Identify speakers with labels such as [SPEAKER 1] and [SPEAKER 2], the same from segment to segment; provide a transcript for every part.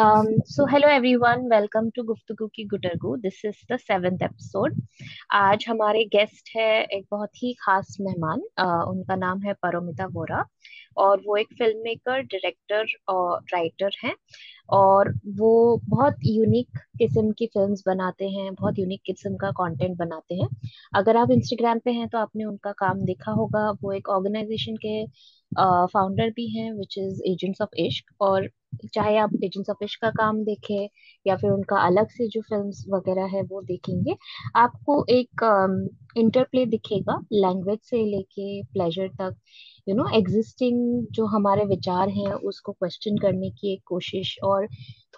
[SPEAKER 1] Um, so hello everyone, welcome to गुफ्तगू की गुटरगू this is the seventh episode आज हमारे गेस्ट है एक बहुत ही खास मेहमान uh, उनका नाम है परोमिता वोरा और वो एक फ़िल्म मेकर डायरेक्टर और राइटर हैं और वो बहुत यूनिक किस्म की फिल्म्स बनाते हैं बहुत यूनिक किस्म का कंटेंट बनाते हैं। अगर आप इंस्टाग्राम पे हैं तो आपने उनका काम देखा होगा। वो एक ऑर्गेनाइजेशन के फाउंडर भी हैं विच इज़ एजेंट्स ऑफ़ इश्क और चाहे आप ऑफ़ इश्क का काम देखें या फिर उनका अलग से जो फिल्म्स वगैरह है वो देखेंगे। आपको एक इंटरप्ले um, दिखेगा लैंग्वेज से लेके प्लेजर तक। यू नो एग्जिस्टिंग जो हमारे विचार हैं उसको क्वेश्चन करने की एक कोशिश और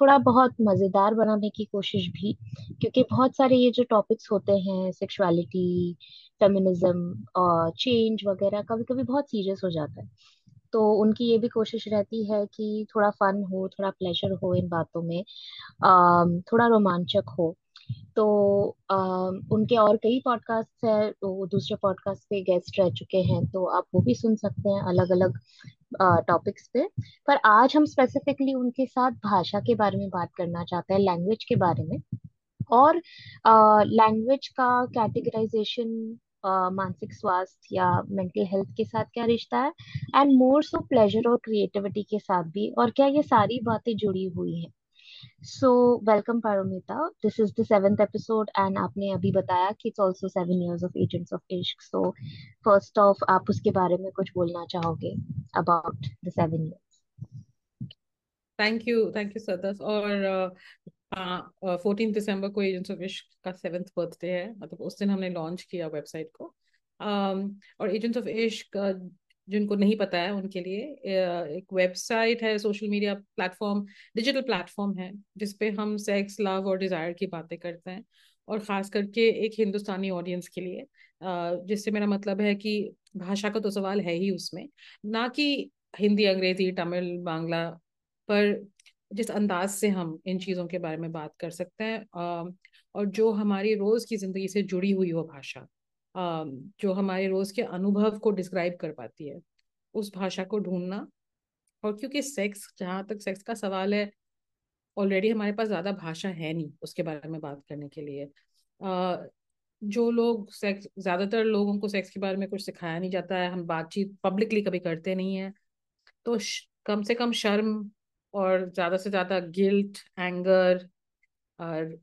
[SPEAKER 1] थोड़ा बहुत मज़ेदार बनाने की कोशिश भी क्योंकि बहुत सारे ये जो टॉपिक्स होते हैं सेक्सुअलिटी फेमिनिज्म और चेंज वगैरह कभी कभी बहुत सीरियस हो जाता है। तो उनकी ये भी कोशिश रहती है कि थोड़ा फन हो थोड़ा प्लेजर हो इन बातों में थोड़ा रोमांचक हो। तो आ, उनके और कई पॉडकास्ट है तो वो दूसरे पॉडकास्ट पे गेस्ट रह चुके हैं तो आप वो भी सुन सकते हैं अलग अलग टॉपिक्स पे। पर आज हम स्पेसिफिकली उनके साथ भाषा के बारे में बात करना चाहते हैं लैंग्वेज के बारे में। और लैंग्वेज का कैटेगराइजेशन मानसिक स्वास्थ्य या मेंटल हेल्थ के साथ क्या रिश्ता है? एंड मोर सो प्लेजर और क्रिएटिविटी के साथ भी, और क्या ये सारी बातें जुड़ी हुई हैं? So welcome Paromita this is the seventh episode and आपने अभी बताया कि it's also seven years of Agents of Ishq so first of आप उसके बारे में कुछ बोलना चाहोगे about the seven years
[SPEAKER 2] thank you thank you सदस और फोर्टीन दिसंबर को एजेंट्स ऑफ़ इश्क का सेवेंथ बर्थडे है मतलब उस दिन हमने लॉन्च किया वेबसाइट को। और एजेंट्स ऑफ़ इश्क जिनको नहीं पता है उनके लिए एक वेबसाइट है social media platform digital platform है, जिसपे हम सेक्स लव और डिज़ायर की बातें करते हैं, और ख़ास करके एक हिंदुस्तानी ऑडियंस के लिए। जिससे मेरा मतलब है कि भाषा का तो सवाल है ही उसमें, ना कि हिंदी, अंग्रेज़ी, तमिल, बांग्ला, पर जिस अंदाज से हम इन चीज़ों के बारे में बात कर सकते हैं और जो हमारी रोज़ की ज़िंदगी से जुड़ी हुई हो भाषा जो हमारे रोज़ के अनुभव को डिस्क्राइब कर पाती है, उस भाषा को ढूंढना। और क्योंकि सेक्स जहाँ तक सेक्स का सवाल है ऑलरेडी हमारे पास ज़्यादा भाषा है नहीं उसके बारे में बात करने के लिए। जो लोग सेक्स ज़्यादातर लोगों को सेक्स के बारे में कुछ सिखाया नहीं जाता है, हम बातचीत पब्लिकली कभी करते नहीं है। तो कम से कम शर्म और ज़्यादा से ज़्यादा गिल्ट एंगर और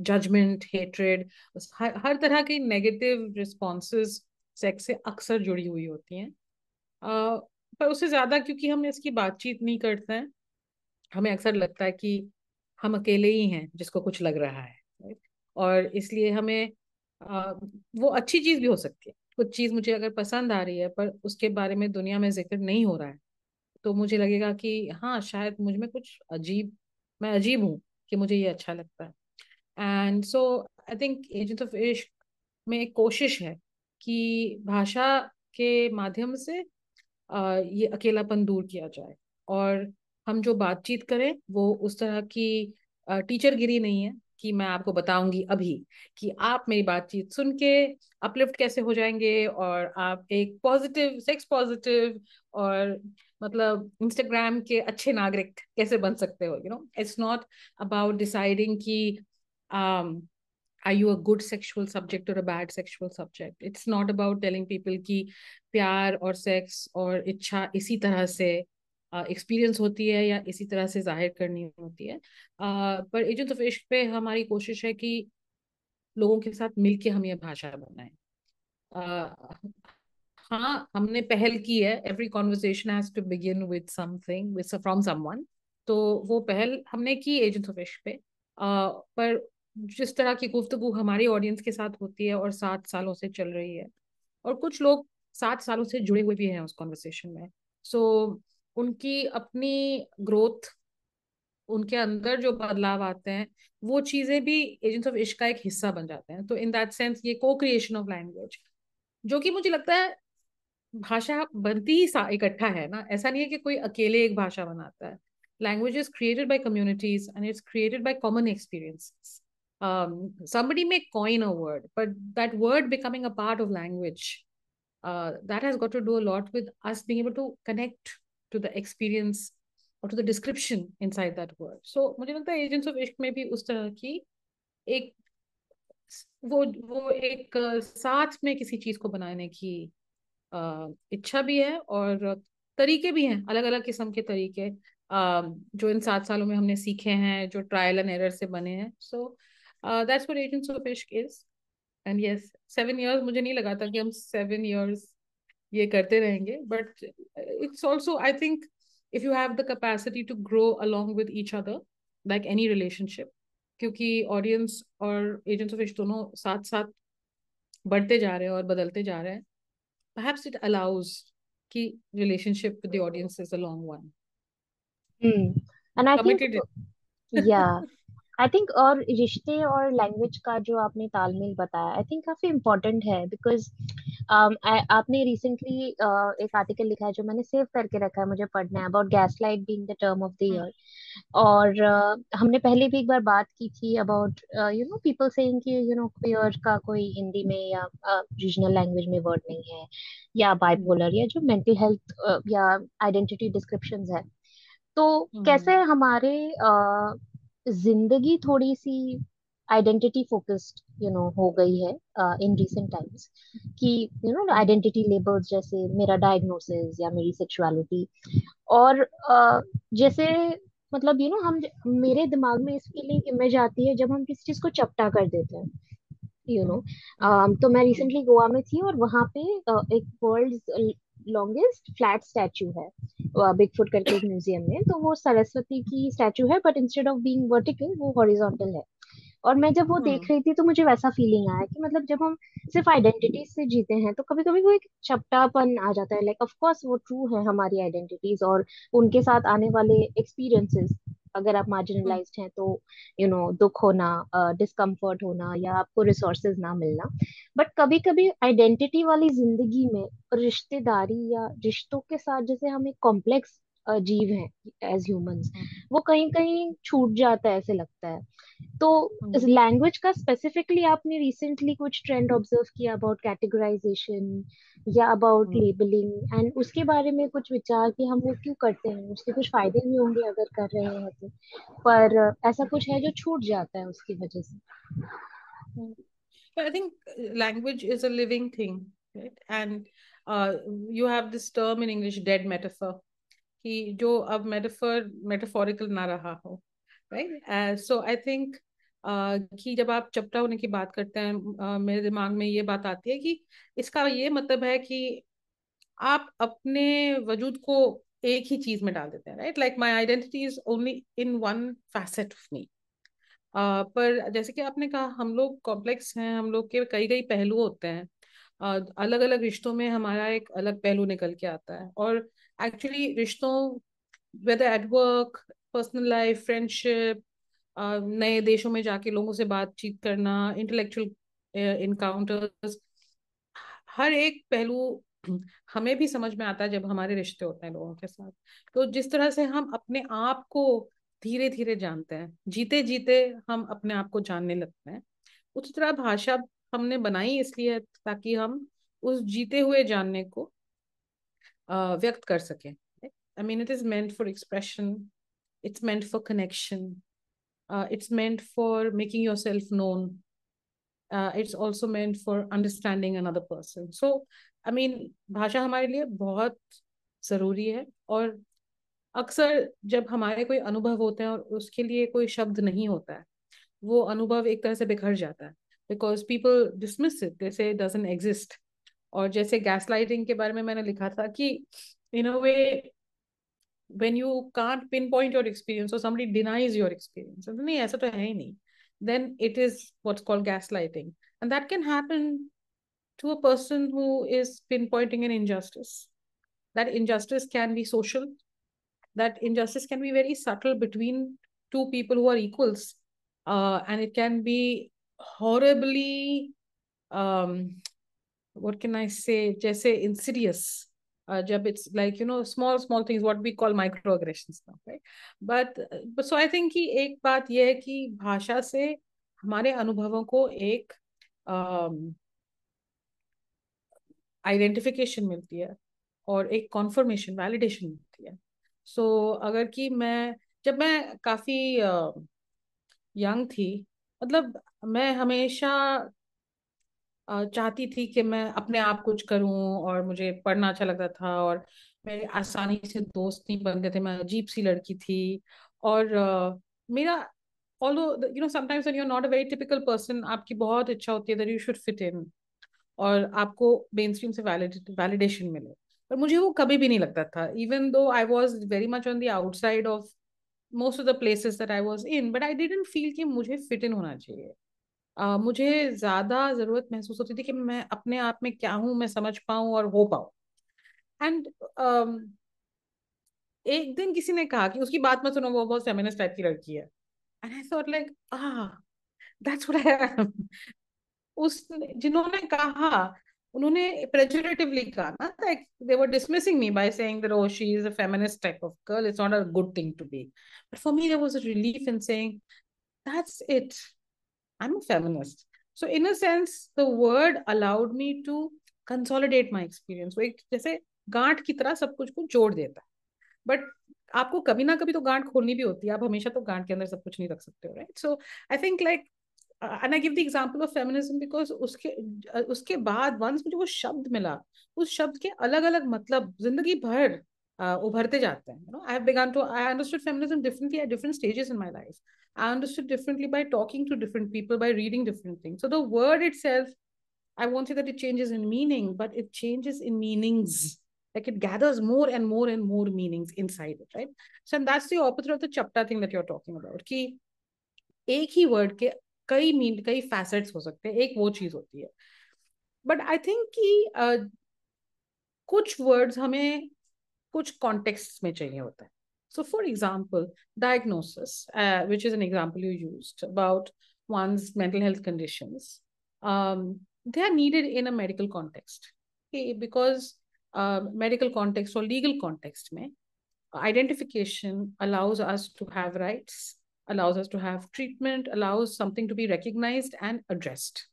[SPEAKER 2] जजमेंट हेट्रेड हर, हर तरह की नेगेटिव रिस्पॉन्सेज सेक्स से अक्सर जुड़ी हुई होती हैं। पर उससे ज़्यादा क्योंकि हम इसकी बातचीत नहीं करते हैं हमें अक्सर लगता है कि हम अकेले ही हैं जिसको कुछ लग रहा है और इसलिए हमें आ, वो अच्छी चीज़ भी हो सकती है। कुछ चीज़ मुझे अगर पसंद आ रही है पर उसके बारे में दुनिया में ज़िक्र नहीं हो रहा है तो मुझे लगेगा कि हाँ शायद मुझमें कुछ अजीब, मैं अजीब हूँ कि मुझे ये अच्छा लगता है। And so I think Agent of Ishq में एक कोशिश है कि भाषा के माध्यम से ये अकेलापन दूर किया जाए। और हम जो बातचीत करें, वो उस तरह की टीचर गिरी नहीं है। कि मैं आपको बताऊँगी अभी कि आप मेरी बातचीत सुन के अपलिफ्ट कैसे हो जाएँगे और आप एक पॉजिटिव सेक्स पॉजिटिव और मतलब इंस्टाग्राम के अच्छे नागरिक कैसे बन सकते हो you know it's not about deciding कि are you a good sexual subject और a bad sexual subject it's not about telling people कि प्यार और सेक्स और इच्छा इसी तरह से एक्सपीरियंस uh, होती है या इसी तरह से ज़ाहिर करनी होती है। uh, पर एजेंट ऑफ़ इश्क पे हमारी कोशिश है कि लोगों के साथ मिलके हम ये भाषा बनाएँ। uh, हाँ हमने पहल की है। Every conversation has to begin with something with from someone तो वो पहल हमने की एजेंट ऑफ़ इश्क पे। आ, पर जिस तरह की गुफ्तगु हमारे ऑडियंस के साथ होती है और सात सालों से चल रही है और कुछ लोग सात सालों से जुड़े हुए भी हैं उस कॉन्वर्सेशन में। सो so, उनकी अपनी ग्रोथ उनके अंदर जो बदलाव आते हैं वो चीज़ें भी एजेंट्स ऑफ़ इश्क का एक हिस्सा बन जाते हैं। तो इन दैट सेंस ये को क्रिएशन ऑफ़ लैंग्वेज जो कि मुझे लगता है भाषा बनती ही इकट्ठा है ना। ऐसा नहीं है कि कोई अकेले एक भाषा बनाता है। Language is created by communities and it's created by common experiences um, a word, but that word becoming a part of language, uh, that has got to do a lot with us being able to connect to the experience और to the description inside that word so मुझे लगता है agents of Ishq में भी उस तरह की एक वो वो एक साथ में किसी चीज़ को बनाने की इच्छा भी है और तरीके भी हैं अलग अलग किस्म के तरीके जो इन सात सालों में हमने सीखे हैं, जो ट्रायल एंड एरर से बने हैं। So that's what Agents of Ishq is and yes seven years मुझे नहीं लगा था कि हम सेवन इयर्स ये करते रहेंगे but it's also I think if you have the capacity to grow along with each other like any relationship क्योंकि ऑडियंस और एजेंट्स ऑफ़ इश्क दोनों साथ साथ बढ़ते जा रहे हैं और बदलते जा रहे हैं perhaps it allows कि relationship with the audience is a long one.
[SPEAKER 1] Hmm. And I
[SPEAKER 2] Committed
[SPEAKER 1] think, yeah, I think और रिश्ते और लैंग्वेज का जो आपने तालमेल बताया आई थिंक काफ़ी इम्पोर्टेंट है बिकॉज़ um, आपने रिसेंटली uh, एक आर्टिकल लिखा है जो मैंने सेव करके रखा है मुझे पढ़ना है about gaslight being the term of the year और uh, हमने पहले भी एक बार बात की थी about you know people saying कि यू नो क्वियर का कोई हिंदी में या रीजनल uh, लैंग्वेज में वर्ड नहीं है या बाइपोलर या जो मेंटल हेल्थ uh, या आइडेंटिटी डिस्क्रिप्शन है। तो कैसे हमारे uh, ज़िंदगी थोड़ी सी आइडेंटिटी फोकस्ड यू नो हो गई है इन रिसेंट टाइम्स कि यू नो आइडेंटिटी लेबल्स जैसे मेरा डायग्नोसिस या मेरी सेक्सुअलिटी और uh, जैसे मतलब यू you नो know, हम मेरे दिमाग में इसके लिए इमेज आती है जब हम किसी चीज़ को चपटा कर देते हैं you you know know. um, तो मैं रिसेंटली गोवा में थी और वहाँ पे uh, एक वर्ल्ड लॉन्गेस्ट फ्लैट स्टैचू है बिग फुट करके म्यूज़ियम में तो वो सरस्वती की स्टैचू है but instead of being vertical वो हॉरिजॉन्टल है और मैं जब वो देख हम्म। रही थी तो मुझे वैसा फीलिंग आया कि मतलब जब हम सिर्फ़ आइडेंटिटी से जीते हैं तो कभी कभी वो एक चपटापन आ जाता है। लाइक ऑफ़ कोर्स वो ट्रू है हमारी आइडेंटिटीज और उनके साथ आने वाले एक्सपीरियंसेस अगर आप मार्जिनलाइज्ड हैं तो यू you नो know, दुख होना डिस्कम्फर्ट uh, होना या आपको रिसोर्सेज ना मिलना। बट कभी कभी आइडेंटिटी वाली ज़िंदगी में रिश्तेदारी या रिश्तों के साथ जैसे हम एक कॉम्प्लेक्स जीव हैं एज ह्यूमंस वो कहीं कहीं छूट जाता है ऐसे लगता है। तो लैंग्वेज का स्पेसिफिकली आपने रिसेंटली कुछ ट्रेंड ऑब्ज़र्व किया अबाउट कैटेगराइजेशन या अबाउट लेबलिंग एंड उसके बारे में कुछ विचार कि हम वो क्यों करते हैं? उसके कुछ फ़ायदे भी होंगे अगर कर रहे हैं तो। पर ऐसा कुछ है जो छूट जाता है उसकी वजह से।
[SPEAKER 2] I think language is a living thing, right? And uh, you have this term in English, dead metaphor, कि जो अब मेटाफर मेटाफोरिकल ना रहा हो राइट सो आई थिंक कि जब आप चपटा होने की बात करते हैं uh, मेरे दिमाग में ये बात आती है कि इसका ये मतलब है कि आप अपने वजूद को एक ही चीज़ में डाल देते हैं right like my identity is only in one facet of me पर जैसे कि आपने कहा हम लोग कॉम्प्लेक्स हैं हम लोग के कई कई पहलू होते हैं। अलग अलग रिश्तों में हमारा एक अलग पहलू निकल के आता है। और एक्चुअली रिश्तों whether at work personal life friendship नए देशों में जाके लोगों से बातचीत करना इंटेलेक्चुअल इनकाउंटर्स हर एक पहलू हमें भी समझ में आता है जब हमारे रिश्ते होते हैं लोगों के साथ। तो जिस तरह से हम अपने आप को धीरे धीरे जानते हैं जीते जीते हम अपने आप को जानने लगते हैं, उसी तरह भाषा हमने बनाई इसलिए ताकि हम उस जीते हुए जानने को व्यक्त कर सकें। I mean it is meant for expression it's meant for connection it's it's for making yourself known it's also also for understanding another person. So, i mean, भाषा हमारे लिए बहुत ज़रूरी है और अक्सर जब हमारे कोई अनुभव होते हैं और उसके लिए कोई शब्द नहीं होता है, वो अनुभव एक तरह से बिखर जाता है। बिकॉज़ पीपल डिसमिस इट जैसे डजेंट एग्जिस्ट और जैसे गैस लाइटिंग के बारे में मैंने लिखा था कि इन अ वे when you can't pinpoint your experience or somebody denies your experience नहीं ऐसा तो है ही नहीं then it is what's called gaslighting and that can happen to a person who is pinpointing an injustice that injustice can be social that injustice can be very subtle between two people who are equals uh, and it can be horribly um, what can i say? just say insidious जब it's like you know small small things what we call microaggressions right but so I think कि एक बात यह है कि भाषा से हमारे अनुभवों को एक आइडेंटिफिकेशन um, मिलती है और एक कॉन्फर्मेशन वैलिडेशन मिलती है। सो so, अगर कि मैं जब मैं काफ़ी यंग थी मतलब मैं हमेशा चाहती थी कि मैं अपने आप कुछ करूँ और मुझे पढ़ना अच्छा लगता था और मेरे आसानी से दोस्त नहीं बनते थे मैं अजीब सी लड़की थी। और uh, मेरा although you know sometimes when you're not a very typical आपकी बहुत इच्छा होती है that you should fit in और आपको मेन स्ट्रीम से वैलिडेशन मिले। पर मुझे वो कभी भी नहीं लगता था। Even though I was very much on the outside of most of the places that I was in but I didn't feel कि मुझे फिट इन होना चाहिए। Uh, मुझे ज़्यादा ज़रूरत महसूस होती थी कि मैं अपने आप में क्या हूँ मैं समझ पाऊँ और हो पाऊँ। एंड एक दिन किसी ने कहा कि उसकी बात मत सुनो वो बहुत फेमिनिस्ट टाइप की लड़की है। And I thought like ah that's what I am. उस जिन्होंने कहा उन्होंने पेजोरेटिवली कहा ना like they were dismissing me by saying that oh she is a feminist type of girl it's not a good thing to be but for me there was a relief in saying that's it am a feminist so in a sense the word allowed me to consolidate my experience वो एक जैसे गांठ की तरह सब कुछ को जोड़ देता है। बट आपको कभी ना कभी तो गांठ खोलनी भी होती है। आप हमेशा तो गांठ के अंदर सब कुछ नहीं रख सकते हो right so I think like and I give the example of feminism because उसके उसके बाद वंस मुझे वो शब्द मिला उस शब्द के अलग अलग मतलब ज़िंदगी भर uh, उभरते जाते हैं you know I have begun to I understood feminism differently at different stages in my life I understood differently by talking to different people by reading different things so the word itself I won't say that it changes in meaning, but it changes in meanings. Like it gathers more and more and more meanings inside it, right? So and that's the opposite of the chapta thing that you're talking about. कि एक ही word के कई mean कई facets हो सकते हैं एक वो चीज होती है बट आई थिंक कि uh, कुछ वर्ड्स हमें कुछ कॉन्टेक्स्ट में चाहिए होता है so, for example, diagnosis, uh, which is an example you used about one's mental health conditions, um, they are needed in a medical context. Okay, because uh, medical context or legal context, may, identification allows us to have rights, allows us to have treatment, allows something to be recognized and addressed.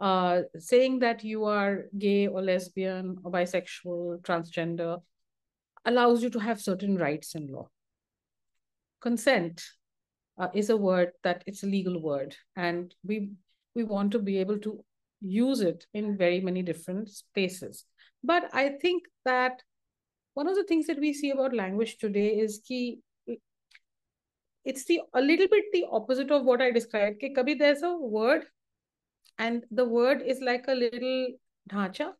[SPEAKER 2] Uh, saying that you are gay or lesbian or bisexual, transgender, allows you to have certain rights in law. Consent uh, is a word that it's a legal word, and we we want to be able to use it in very many different spaces. But I think that one of the things that we see about language today is key it's the a little bit the opposite of what I described. Okay, kabhi there's a word, and the word is like a little dhacha,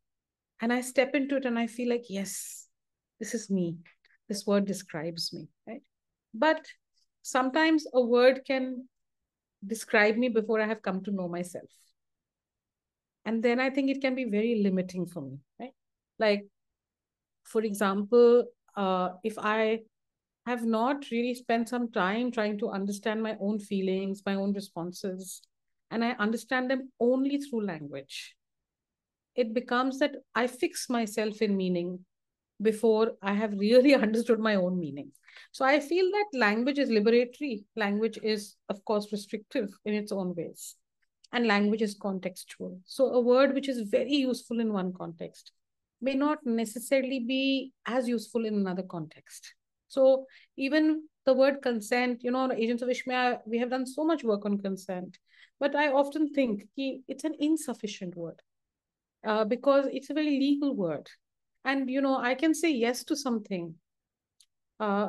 [SPEAKER 2] and I step into it and I feel like yes, this is me. This word describes me, right? But sometimes a word can describe me before I have come to know myself. And then I think it can be very limiting for me, right? Like, for example, uh, if I have not really spent some time trying to understand my own feelings, my own responses, and I understand them only through language. It becomes that I fix myself in meaning before I have really understood my own meaning. So I feel that language is liberatory. Language is, of course, restrictive in its own ways. And language is contextual. So a word which is very useful in one context may not necessarily be as useful in another context. So even the word consent, you know, Agents of Ishq, we have done so much work on consent. But I often think it's an insufficient word uh, because it's a very legal word. And, you know, I can say yes to something uh,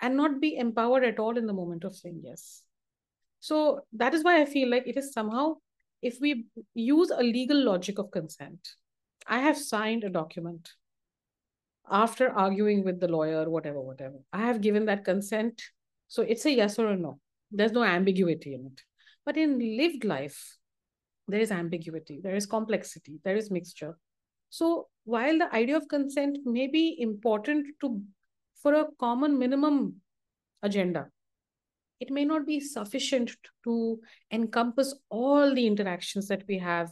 [SPEAKER 2] and not be empowered at all in the moment of saying yes. So that is why I feel like it is somehow, if we use a legal logic of consent, I have signed a document after arguing with the lawyer, whatever, whatever. I have given that consent. So it's a yes or a no. There's no ambiguity in it. But in lived life, there is ambiguity, there is complexity, there is mixture. So while the idea of consent may be important to for a common minimum agenda, it may not be sufficient to encompass all the interactions that we have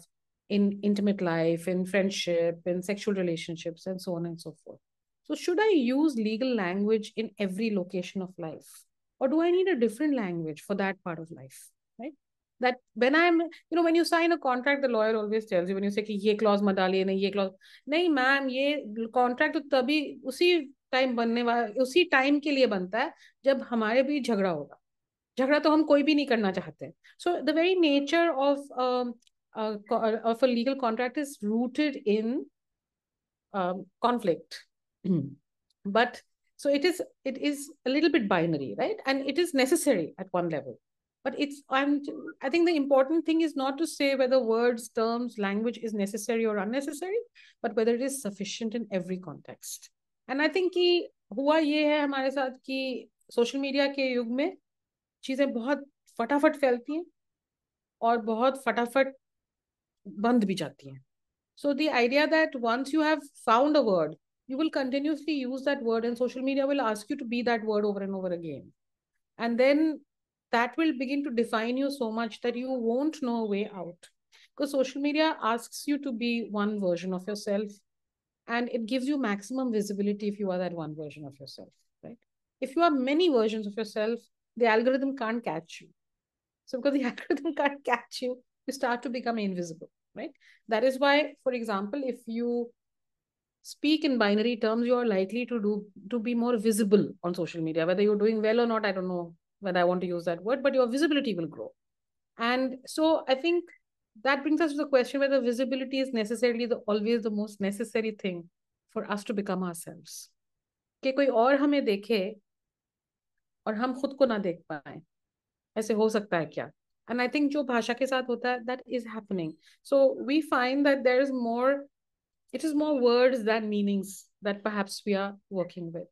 [SPEAKER 2] in intimate life, in friendship, in sexual relationships, and so on and so forth. So, should I use legal language in every location of life? Or do I need a different language for that part of life? That when I'm, you know, when you sign a contract, the lawyer always tells you when you say कि ये clause मत डालिए नहीं ये clause नहीं ma'am ये contract तो तभी उसी टाइम बनने वाला उसी टाइम के लिए बनता है जब हमारे बीच झगड़ा होगा झगड़ा तो हम कोई भी नहीं करना चाहते so the very nature of of a legal contract is rooted in conflict but so it is it is a little bit binary right and it is necessary at one level but it's i'm i think the important thing is not to say whether words terms language is necessary or unnecessary but whether it is sufficient in every context and i think कि हुआ ये है हमारे साथ कि social media के युग में चीजें बहुत फटाफट फैलती हैं और बहुत फटाफट बंद भी जाती हैं so the idea that once you have found a word you will continuously use that word and social media will ask you to be that word over and over again and then that will begin to define you so much that you won't know a way out. Because social media asks you to be one version of yourself and it gives you maximum visibility if you are that one version of yourself right? If you are many versions of yourself the algorithm can't catch you. So because the algorithm can't catch you you start to become invisible right? That is why for example if you speak in binary terms you are likely to do to be more visible on social media. Whether you're doing well or not i don't know whether i want to use that word but your visibility will grow and so i think that brings us to the question whether visibility is necessarily the always the most necessary thing for us to become ourselves कि कोई और हमें देखे और हम खुद को ना देख पाए ऐसे हो सकता है क्या and i think जो भाषा के साथ होता है that is happening so we find that there is more it is more words than meanings that perhaps we are working with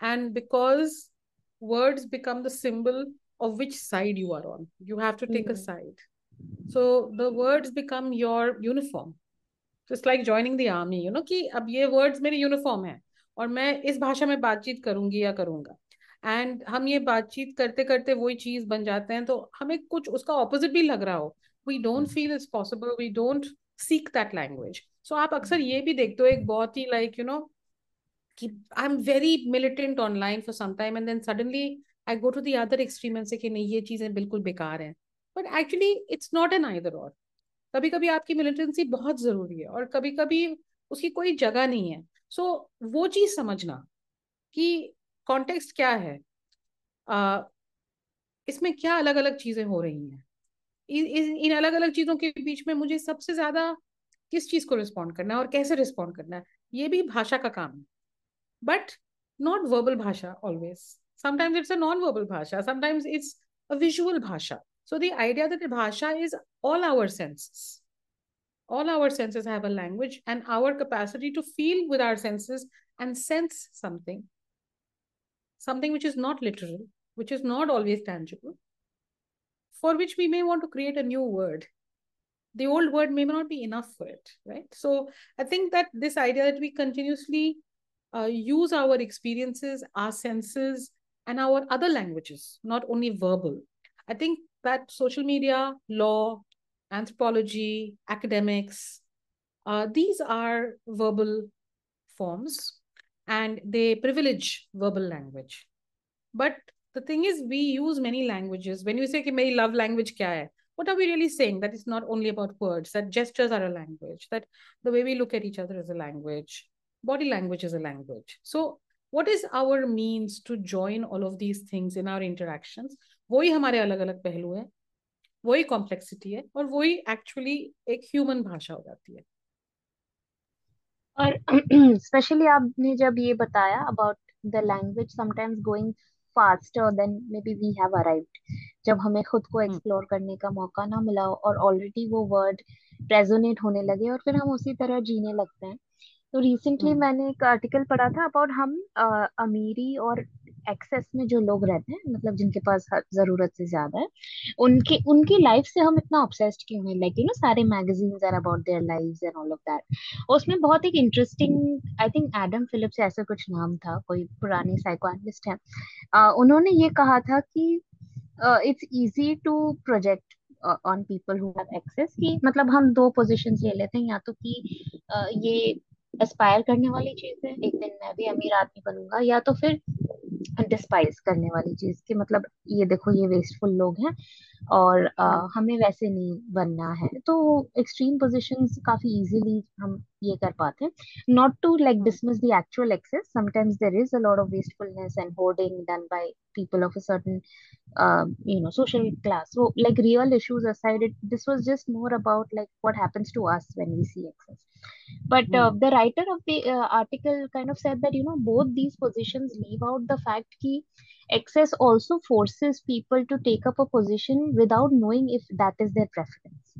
[SPEAKER 2] and because words become the symbol of which side you are on you have to take mm-hmm. a side so the words become your uniform just like joining the army you know कि अब ये words मेरी uniform है और मैं इस भाषा में बातचीत करूँगी या करूँगा एंड हम ये बातचीत करते करते वही चीज़ बन जाते हैं तो हमें कुछ उसका ऑपोजिट भी लग रहा हो we don't feel it's possible we don't seek that language so आप अक्सर ये भी देखते हो एक बहुत ही like you know I am very militant online for some time and then suddenly I go to the other extreme and say कि नहीं ये चीज़ें बिल्कुल बेकार हैं। But actually it's not an either or कभी कभी आपकी मिलिटेंसी बहुत ज़रूरी है और कभी कभी उसकी कोई जगह नहीं है। सो so, वो चीज़ समझना कि कॉन्टेक्स्ट क्या है। आ, इसमें क्या अलग अलग चीज़ें हो रही हैं। इन इन अलग अलग चीज़ों के बीच में मुझे सबसे ज़्यादा किस चीज़ को रिस्पॉन्ड करना है और कैसे रिस्पॉन्ड करना है ये भी भाषा का काम है। but not verbal bhasha always. Sometimes it's a non-verbal bhasha. Sometimes it's a visual bhasha. So the idea that the bhasha is all our senses. All our senses have a language and our capacity to feel with our senses and sense something. Something which is not literal, which is not always tangible, for which we may want to create a new word. The old word may not be enough for it, right? So I think that this idea that we continuously uh, use our experiences, our senses, and our other languages, not only verbal. I think that social media, law, anthropology, academics, uh, these are verbal forms and they privilege verbal language. But the thing is, we use many languages. When you say, ki, my love language kya hai? what are we really saying that it's not only about words that gestures are a language that the way we look at each other is a language body language is a language. So, what is our means to join all of these things in our interactions? वही हमारे अलग अलग पहलू है वही complexity है और वही एक्चुअली एक ह्यूमन भाषा हो जाती है
[SPEAKER 1] और स्पेशली आपने जब ये बताया about the language sometimes going faster than maybe we have arrived जब हमें खुद को एक्सप्लोर हम्म। करने का मौका ना मिला और ऑलरेडी वो वर्ड रेजोनेट होने लगे और फिर हम उसी तरह जीने लगते हैं तो रिसेंटली हम्म। मैंने एक आर्टिकल पढ़ा था अबाउट हम आ, अमीरी और एक्सेस में जो लोग रहते हैं मतलब जिनके पास ज़रूरत से ज़्यादा है उनके उनकी लाइफ से हम इतना ऑब्सेस्ड क्यों हैं? लाइक यू नो सारे magazines are about their lives and all of that उसमें बहुत एक interesting I think Adam Phillips ऐसा कुछ नाम था कोई पुरानी साइकोएनालिस्ट है। uh, उन्होंने ये कहा था कि it's easy to project on people who have excess कि मतलब हम दो पोजीशन ले लेते हैं या तो कि uh, ये एस्पायर करने वाली चीज़ है। एक दिन मैं भी अमीर आदमी बनूँगा। या तो फिर डिस्पाइज करने वाली चीज़ की मतलब ये देखो ये वेस्टफुल लोग हैं और आ, हमें वैसे नहीं बनना है। तो एक्सट्रीम पोजिशन काफ़ी इजीली हम ये कर पाते हैं। Not to like dismiss the actual excess sometimes there is a lot of wastefulness and hoarding done by people of a certain you know social class so like real issues aside this was just more about like what happens to us when we see excess but the writer of the article kind of said that you know both these positions leave out the fact that excess also forces people to take up a position without knowing if that is their preference.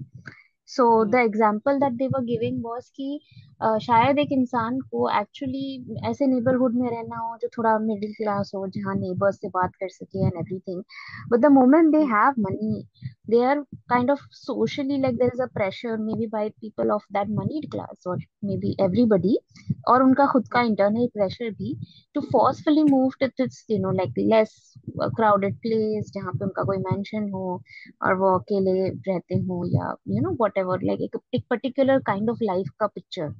[SPEAKER 1] So the hmm. example that they were giving was कि शायद एक इंसान को actually ऐसे neighbourhood में रहना हो जो थोड़ा मिडिल क्लास हो जहाँ नेबर्स से बात कर सके and everything but the moment they have money they are kind of socially like there is a pressure maybe by people of that money class और मे बी एवरीबडी और उनका खुद का इंटरनल प्रेशर भी to forcefully move to you know like less crowded place जहाँ पे उनका कोई मेंशन हो और वो अकेले रहते हो या you know whatever like एक पर्टिकुलर काइंड ऑफ़ लाइफ का picture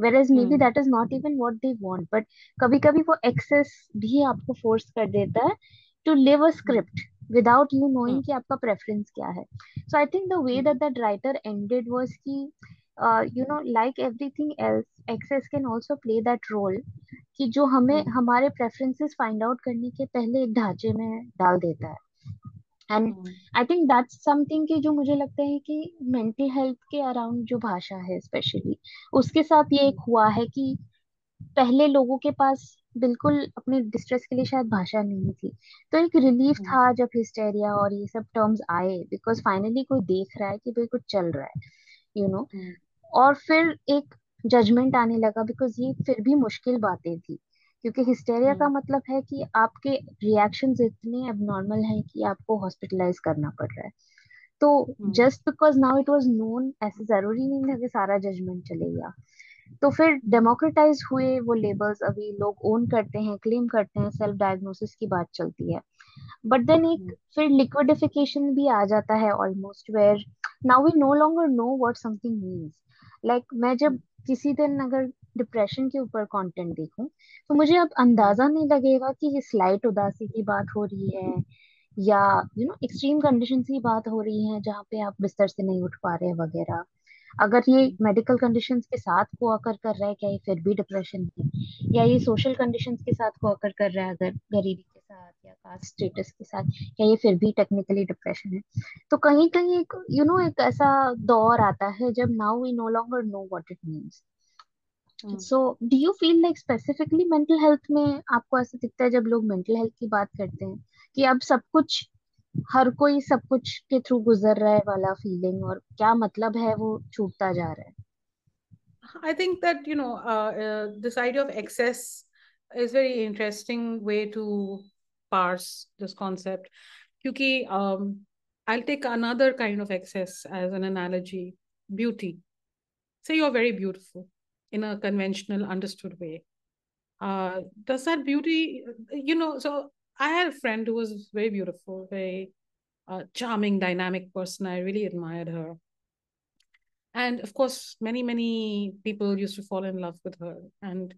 [SPEAKER 1] whereas maybe that is not even what they want but कभी कभी वो एक्सेस भी आपको फोर्स कर देता है to live a script without you knowing आपका प्रेफरेंस क्या है. So I think the way that that writer ended was की you know like everything else access can also play that role कि जो हमें hmm. हमारे प्रेफरेंसेस फाइंड आउट करने के पहले एक ढांचे में डाल देता है. And I think that's something कि जो मुझे लगता है कि मेंटल हेल्थ के अराउंड जो भाषा है स्पेशली उसके साथ ये एक हुआ है कि पहले लोगों के पास बिल्कुल अपने डिस्ट्रेस के लिए शायद भाषा नहीं थी। तो एक रिलीफ था जब हिस्टेरिया और ये सब टर्म्स आए बिकॉज़ फाइनली कोई देख रहा है कि भाई कुछ चल रहा है यू you नो know? और फिर एक जजमेंट आने लगा बिकॉज़ ये फिर भी मुश्किल बातें थी। क्योंकि हिस्टेरिया का मतलब है कि आपके रिएक्शंस इतने अबनॉर्मल हैं कि आपको हॉस्पिटलाइज करना पड़ रहा है। तो just because now it was known ऐसे ज़रूरी नहीं था कि सारा जजमेंट चलेगा तो फिर डेमोक्रेटाइज हुए वो लेबल्स अभी लोग ओन करते हैं क्लेम करते हैं सेल्फ डायग्नोसिस की बात चलती है। बट देन एक फिर लिक्विडिफिकेशन भी आ जाता है almost where now we no longer know what something means like मैं जब किसी दिन अगर डिप्रेशन के ऊपर कंटेंट देखूँ तो मुझे अब अंदाज़ा नहीं लगेगा कि ये स्लाइट उदासी की बात हो रही है या यू नो एक्सट्रीम कंडीशन की बात हो रही है जहाँ पे आप बिस्तर से नहीं उठ पा रहे वगैरह। अगर ये मेडिकल कंडीशन के साथ को अकर कर रहा है क्या ये फिर भी डिप्रेशन है? या ये सोशल कंडीशन के साथ को अकर कर रहा है अगर गरीबी के साथ या कास्ट स्टेटस के साथ क्या ये फिर भी टेक्निकली डिप्रेशन है? तो कहीं कहीं एक यू you नो know, एक ऐसा दौर आता है जब now we no longer know what it means so do you feel like specifically mental health में आपको ऐसा दिखता है जब लोग मेंटल हेल्थ की बात करते हैं? कि अब सब कुछ हर कोई सब कुछ के थ्रू गुजर रहा है वाला फीलिंग और क्या मतलब है वो छूटता जा रहा है?
[SPEAKER 2] I think that you know this idea of access is very interesting way to parse this concept क्योंकि I take another kind of access as an analogy beauty से you are very beautiful in a conventional understood way. Uh, does that beauty you know so i had a friend who was very beautiful very uh, charming dynamic person. I really admired her. And of course many many people used to fall in love with her. And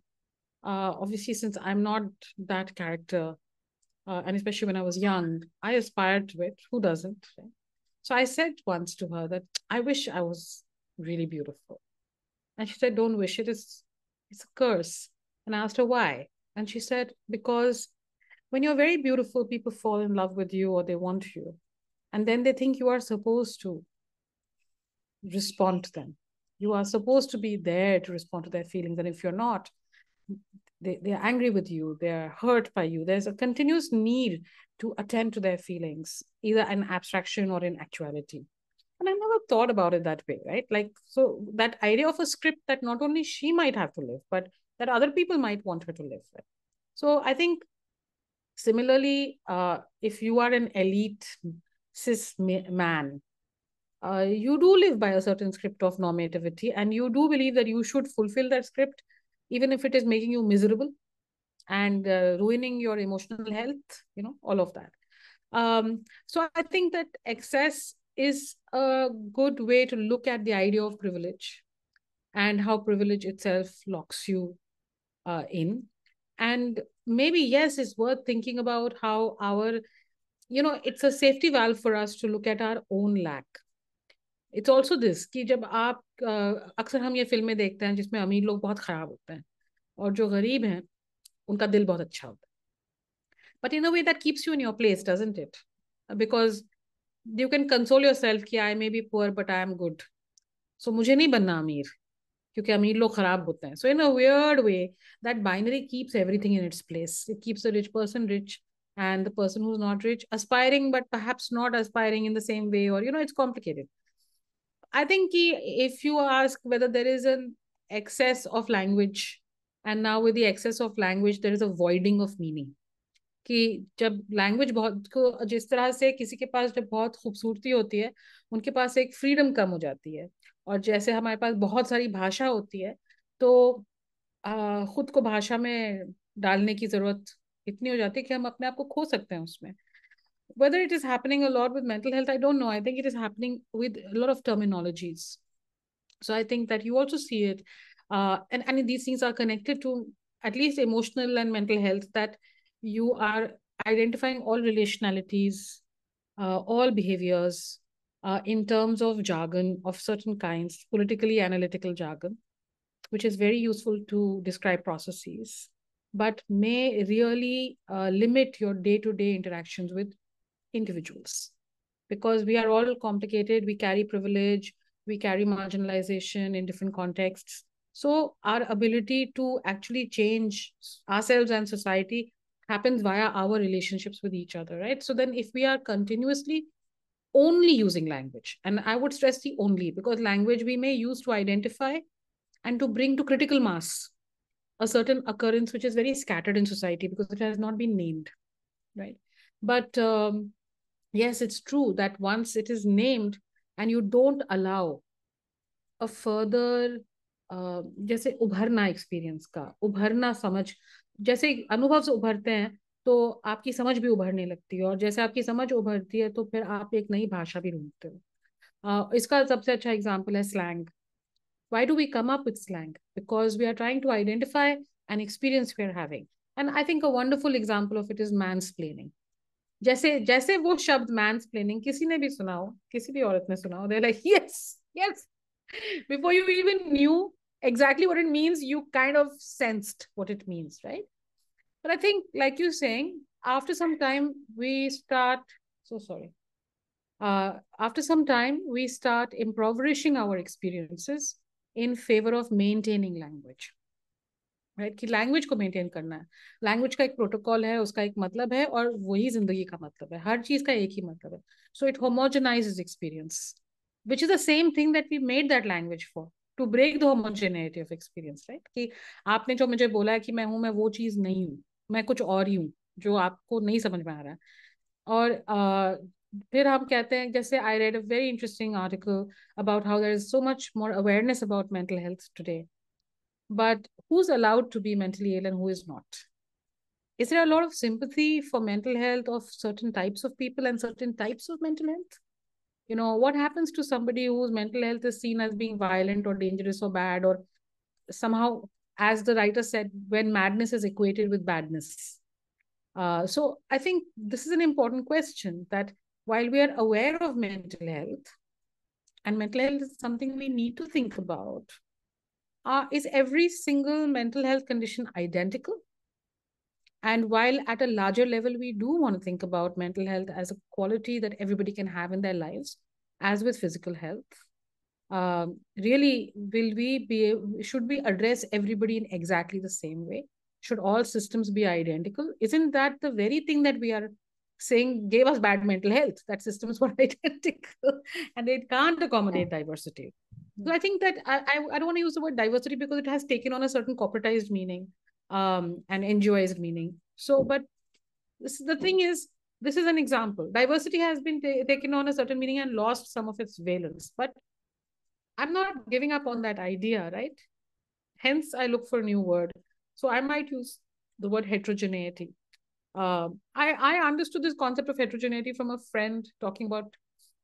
[SPEAKER 2] uh, obviously since i'm not that character uh, and especially when i was young i aspired to it. Who doesn't so i said once to her that i wish i was really beautiful and she said, Don't wish it. It's, it's a curse. And I asked her why. And she said, Because when you're very beautiful, people fall in love with you or they want you. And then they think you are supposed to respond to them. You are supposed to be there to respond to their feelings. And if you're not, they, they're angry with you, they're hurt by you. There's a continuous need to attend to their feelings, either in abstraction or in actuality and i never thought about it that way right? Like so that idea of a script that not only she might have to live but that other people might want her to live with. So i think similarly uh, if you are an elite cis man uh, you do live by a certain script of normativity and you do believe that you should fulfill that script even if it is making you miserable and uh, ruining your emotional health you know all of that. Um, so i think that excess is a good way to look at the idea of privilege and how privilege itself locks you uh, in. And maybe, yes, it's worth thinking about how our you know it's a safety valve for us to look at our own lack it's also this कि जब आप अक्सर हम ये फिल्में देखते हैं जिसमें अमीर लोग बहुत खराब होते हैं और जो गरीब हैं उनका दिल बहुत अच्छा होता है but in a way that keeps you in your place doesn't it because you can console yourself कि I may be poor but I am good so मुझे नहीं बनना अमीर क्योंकि अमीर लोग खराब होते हैं so in a weird way that binary keeps everything in its place it keeps a rich person rich and the person who's not rich aspiring but perhaps not aspiring in the same way or you know it's complicated I think if you ask whether there is an excess of language, and now with the excess of language, there is a voiding of meaning. कि जब language बहुत को जिस तरह से किसी के पास जब बहुत खूबसूरती होती है उनके पास एक फ्रीडम कम हो जाती है। और जैसे हमारे पास बहुत सारी भाषा होती है तो आ, खुद को भाषा में डालने की ज़रूरत इतनी हो जाती है कि हम अपने आप को खो सकते हैं उसमें। Whether it is happening a lot with mental health I don't know I think it is happening with lot of terminologies so I think that you also see it and any these things are connected to at least emotional and mental health that you are identifying all relationalities uh, all behaviors uh, in terms of jargon of certain kinds politically analytical jargon which is very useful to describe processes but may really uh, limit your day-to-day interactions with individuals. Because we are all complicated we carry privilege we carry marginalization in different contexts. So our ability to actually change ourselves and society happens via our relationships with each other right? So then if we are continuously only using language and i would stress the only because language we may use to identify and to bring to critical mass a certain occurrence which is very scattered in society because it has not been named right? But um, yes, it's true that once it is named and you don't allow a further जैसे उभरना experience का, उभरना समझ, जैसे अनुभव से उभरते हैं तो आपकी समझ भी उभरने लगती है और जैसे आपकी समझ उभरती है तो फिर आप एक नई भाषा भी ढूंढते हो। इसका सबसे अच्छा एग्ज़ाम्पल है slang why do we come up with slang? Because we are trying to identify an experience we are having. And i think a wonderful example of it is mansplaining. जैसे जैसे वो शब्द प्लेनिंग किसी ने भी सुना हो, किसी भी औरत ने सुना हो they like yes yes before you even knew exactly what it means you kind of sensed what it means right but i think like you're saying after some time we start so sorry uh, after some time we start impoverishing our experiences in favor of maintaining language right कि language को maintain करना है language का एक protocol है उसका एक मतलब है और वही जिंदगी का मतलब है हर चीज का एक ही मतलब है so it homogenize experience which is the same thing that we made that language for to break the homogeneity of experience right कि आपने जो मुझे बोला है कि मैं हूँ, मैं वो चीज़ नहीं हूँ, मैं कुछ और ही हूँ, जो आपको नहीं समझ में आ रहा है। और फिर हम कहते हैं, जैसे I read a very interesting article about how there is so much more awareness about mental health today but who is allowed to be mentally ill and who is not is there a lot of sympathy for mental health of certain types of people and certain types of mental health You know, what happens to somebody whose mental health is seen as being violent or dangerous or bad, or somehow, as the writer said, when madness is equated with badness? Uh, so I think this is an important question that while we are aware of mental health, and mental health is something we need to think about, uh, is every single mental health condition identical? And while at a larger level, we do want to think about mental health as a quality that everybody can have in their lives, as with physical health. Um, really, will we be, should we address everybody in exactly the same way? Should all systems be identical? Isn't that the very thing that we are saying gave us bad mental health? That systems were identical and they can't accommodate diversity. So I think that I, I, I don't want to use the word diversity because it has taken on a certain corporatized meaning um, and NGOized meaning. So, but this, the thing is, this is an example. Diversity has been taken on a certain meaning and lost some of its valence. But I'm not giving up on that idea, right? Hence, I look for a new word. So I might use the word heterogeneity. Uh, I, I understood this concept of heterogeneity from a friend talking about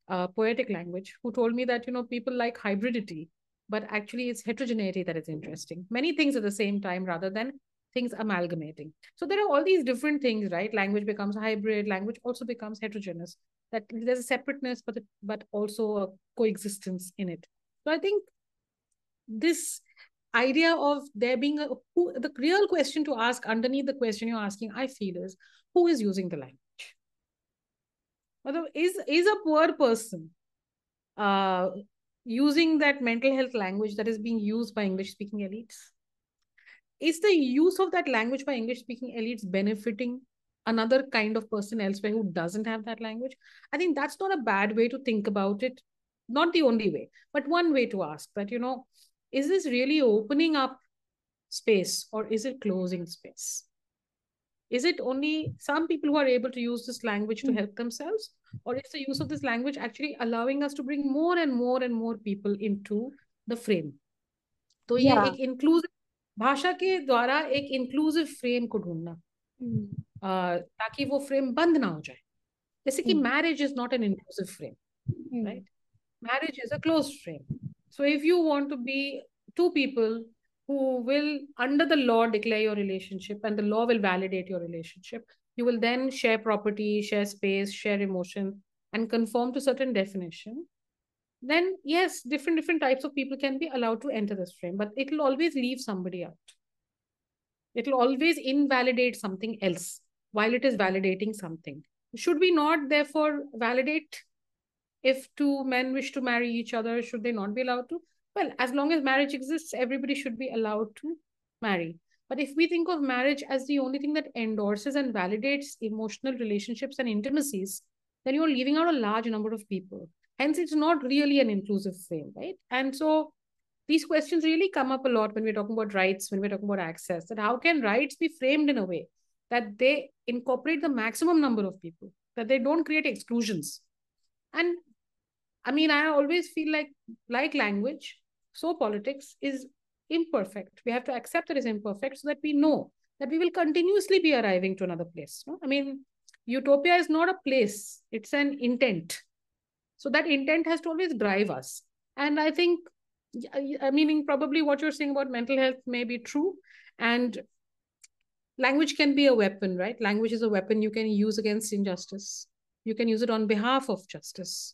[SPEAKER 2] uh, poetic language who told me that you know people like hybridity but actually it's heterogeneity that is interesting many things at the same time rather than things amalgamating. So there are all these different things, right? Language becomes hybrid, language also becomes heterogeneous. That there's a separateness, but but also a coexistence in it. So I think this idea of there being a who the real question to ask underneath the question you're asking, I feel is who is using the language? Is is a poor person uh, using that mental health language that is being used by English speaking elites? is the use of that language by English speaking elites benefiting another kind of person elsewhere who doesn't have that language? I think that's not a bad way to think about it. Not the only way, but one way to ask that, you know, is this really opening up space or is it closing space? Is it only some people who are able to use this language to hmm. help themselves? Or is the use of this language actually allowing us to bring more and more and more people into the frame? So, yeah, yeah. inclusive भाषा के द्वारा एक inclusive frame को ढूंढना ताकि वो frame बंद ना हो जाए जैसे कि marriage is not an inclusive frame right marriage is a close frame so if you want to be two people who will, under the law, declare your relationship and the law will validate your relationship. You will then share property, share space, share emotion, and conform to certain definition. Then, yes, different different types of people can be allowed to enter this frame, but it will always leave somebody out. It will always invalidate something else while it is validating something. Should we not, therefore, validate if two men wish to marry each other? Should they not be allowed to? well as long as marriage exists everybody should be allowed to marry but if we think of marriage as the only thing that endorses and validates emotional relationships and intimacies then you're leaving out a large number of people hence it's not really an inclusive frame right and so these questions really come up a lot when we're talking about rights when we're talking about access that how can rights be framed in a way that they incorporate the maximum number of people that they don't create exclusions and i mean i always feel like like language so politics is imperfect. We have to accept that it's imperfect so that we know that we will continuously be arriving to another place. No? I mean, utopia is not a place, it's an intent. So that intent has to always drive us. And I think, I mean, probably what you're saying about mental health may be true. And language can be a weapon, right? Language is a weapon you can use against injustice. You can use it on behalf of justice.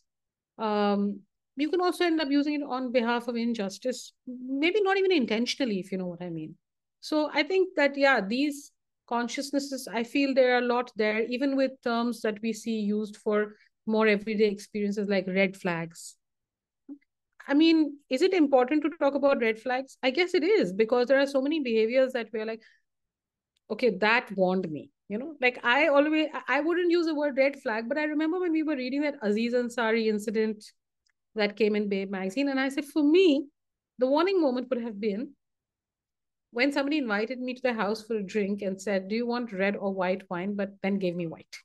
[SPEAKER 2] Um, you can also end up using it on behalf of injustice, maybe not even intentionally, if you know what I mean. So I think that, yeah, these consciousnesses, I feel there are a lot there, even with terms that we see used for more everyday experiences like red flags. I mean, is it important to talk about red flags? I guess it is because there are so many behaviors that we're like, okay, that warned me. You know, like I always, I wouldn't use the word red flag, but I remember when we were reading that Aziz Ansari incident that came in Babe magazine. And I said, for me, the warning moment would have been when somebody invited me to the house for a drink and said, Do you want red or white wine? But then gave me white.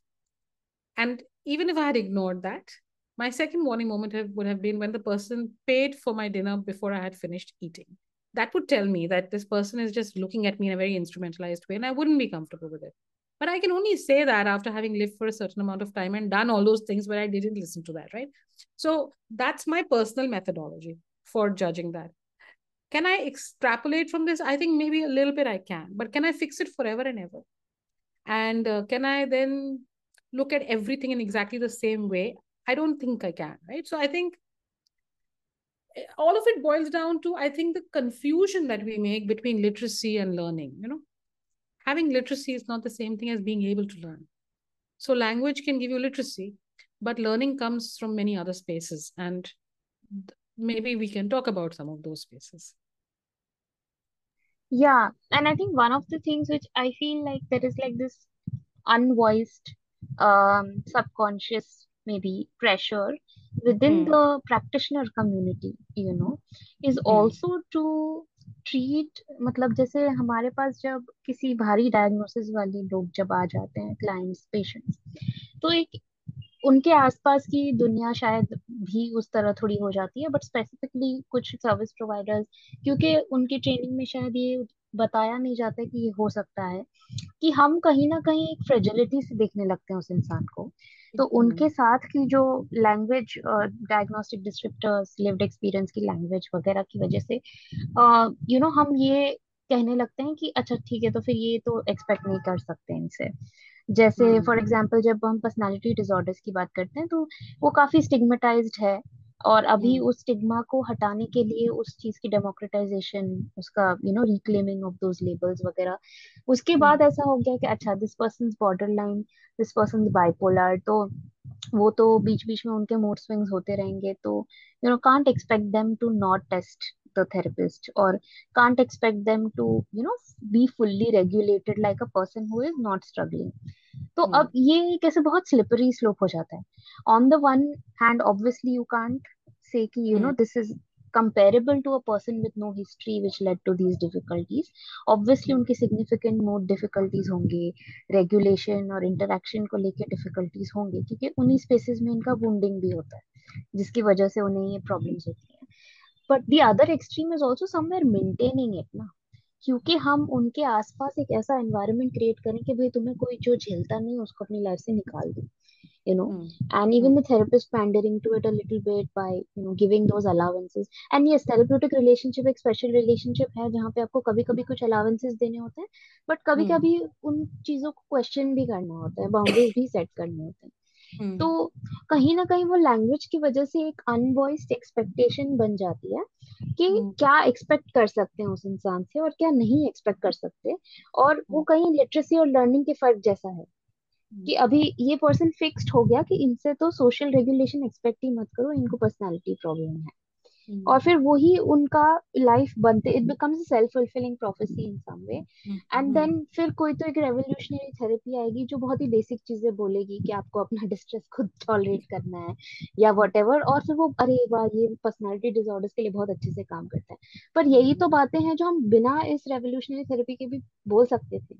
[SPEAKER 2] And even if I had ignored that, my second warning moment have, would have been when the person paid for my dinner before I had finished eating. That would tell me that this person is just looking at me in a very instrumentalized way, and I wouldn't be comfortable with it. But I can only say that after having lived for a certain amount of time and done all those things where I didn't listen to that, right? So that's my personal methodology for judging that. Can I extrapolate from this? I think maybe a little bit I can, but can I fix it forever and ever? And uh, can I then look at everything in exactly the same way? I don't think I can, right? So I think eh, all of it boils down to, I think, the confusion that we make between literacy and learning. You know, having literacy is not the same thing as being able to learn. So language can give you literacy, but learning comes from many other spaces. And maybe we can talk about some of those spaces.
[SPEAKER 1] Yeah, and I think one of the things which I feel like there is like this unvoiced, um, subconscious maybe pressure within mm. the practitioner community, you know, is mm. also to treat मतलब जैसे हमारे पास जब किसी भारी diagnosis वाले लोग जब आ जाते हैं क्लाइंट्स पेशेंट्स तो एक उनके आसपास की दुनिया शायद भी उस तरह थोड़ी हो जाती है बट स्पेसिफिकली कुछ सर्विस प्रोवाइडर्स क्योंकि उनकी ट्रेनिंग में शायद ये बताया नहीं जाता कि ये हो सकता है कि हम कहीं ना कहीं एक फ्रेजिलिटी से देखने लगते हैं उस इंसान को। तो उनके साथ की जो language diagnostic descriptors lived experience की लैंग्वेज वगैरह की वजह से यू नो हम ये कहने लगते हैं कि अच्छा ठीक है तो फिर ये तो एक्सपेक्ट नहीं कर सकते इनसे। जैसे फॉर एग्ज़ाम्पल जब हम पर्सनालिटी डिसऑर्डर्स की बात करते हैं तो वो काफ़ी स्टिग्मेटाइज्ड है। और अभी उस स्टिग्मा को हटाने के लिए उस चीज़ की डेमोक्रेटाइजेशन उसका you know reclaiming of those labels वगैरह। उसके बाद ऐसा हो गया कि अच्छा this person borderline this person bipolar तो वो तो बीच बीच में उनके मूड स्विंग्स होते रहेंगे तो you know can't expect them to not test the therapist or can't expect them to you know be fully regulated like a person who is not struggling तो अब ये कैसे बहुत स्लिपरी स्लोप हो जाता है on the one hand obviously you can't say कि you know this is comparable to a person with no history which led to these difficulties obviously उनके significant more difficulties होंगे regulation और interaction को लेके difficulties होंगे क्योंकि उन्हीं spaces में इनका wounding भी होता है जिसकी वजह से उन्हें ये problems होती हैं but the other extreme is also somewhere maintaining it ना। क्योंकि हम उनके आसपास एक ऐसा एनवायरमेंट क्रिएट करें कि भाई तुम्हें कोई जो झेलता नहीं उसको अपनी लाइफ से निकाल दो you know and even the therapist pandering to it a little bit by you know giving those allowances and yes therapeutic relationship एक स्पेशल रिलेशनशिप है जहाँ पे आपको कभी कभी कुछ अलाउंसेस देने होते हैं बट कभी कभी hmm. उन चीज़ों को क्वेश्चन भी करना होता है बाउंड्रीज भी सेट करनी होते हैं। तो कहीं ना कहीं वो लैंग्वेज की वजह से एक अनवॉइस्ड एक्सपेक्टेशन बन जाती है कि hmm. क्या एक्सपेक्ट कर सकते हैं उस इंसान से और क्या नहीं एक्सपेक्ट कर सकते और वो कहीं लिटरेसी और लर्निंग के फ़र्क जैसा है कि अभी ये पर्सन फिक्स्ड हो गया कि इनसे तो सोशल रेगुलेशन एक्सपेक्ट ही मत करो इनको पर्सनालिटी प्रॉब्लम है हम्म। और फिर वही उनका लाइफ बनते it becomes self fulfilling prophecy in some way and then फिर कोई तो एक रेवोल्यूशनरी थेरेपी आएगी जो बहुत ही बेसिक चीज़ें बोलेगी कि आपको अपना डिस्ट्रेस खुद टॉलरेट करना है या वट और फिर वो अरे वाह ये पर्सनालिटी डिसऑर्डर्स के लिए बहुत अच्छे से काम करता है। पर यही तो बातें हैं जो हम बिना इस रेवोल्यूशनरी थेरेपी के भी बोल सकते थे।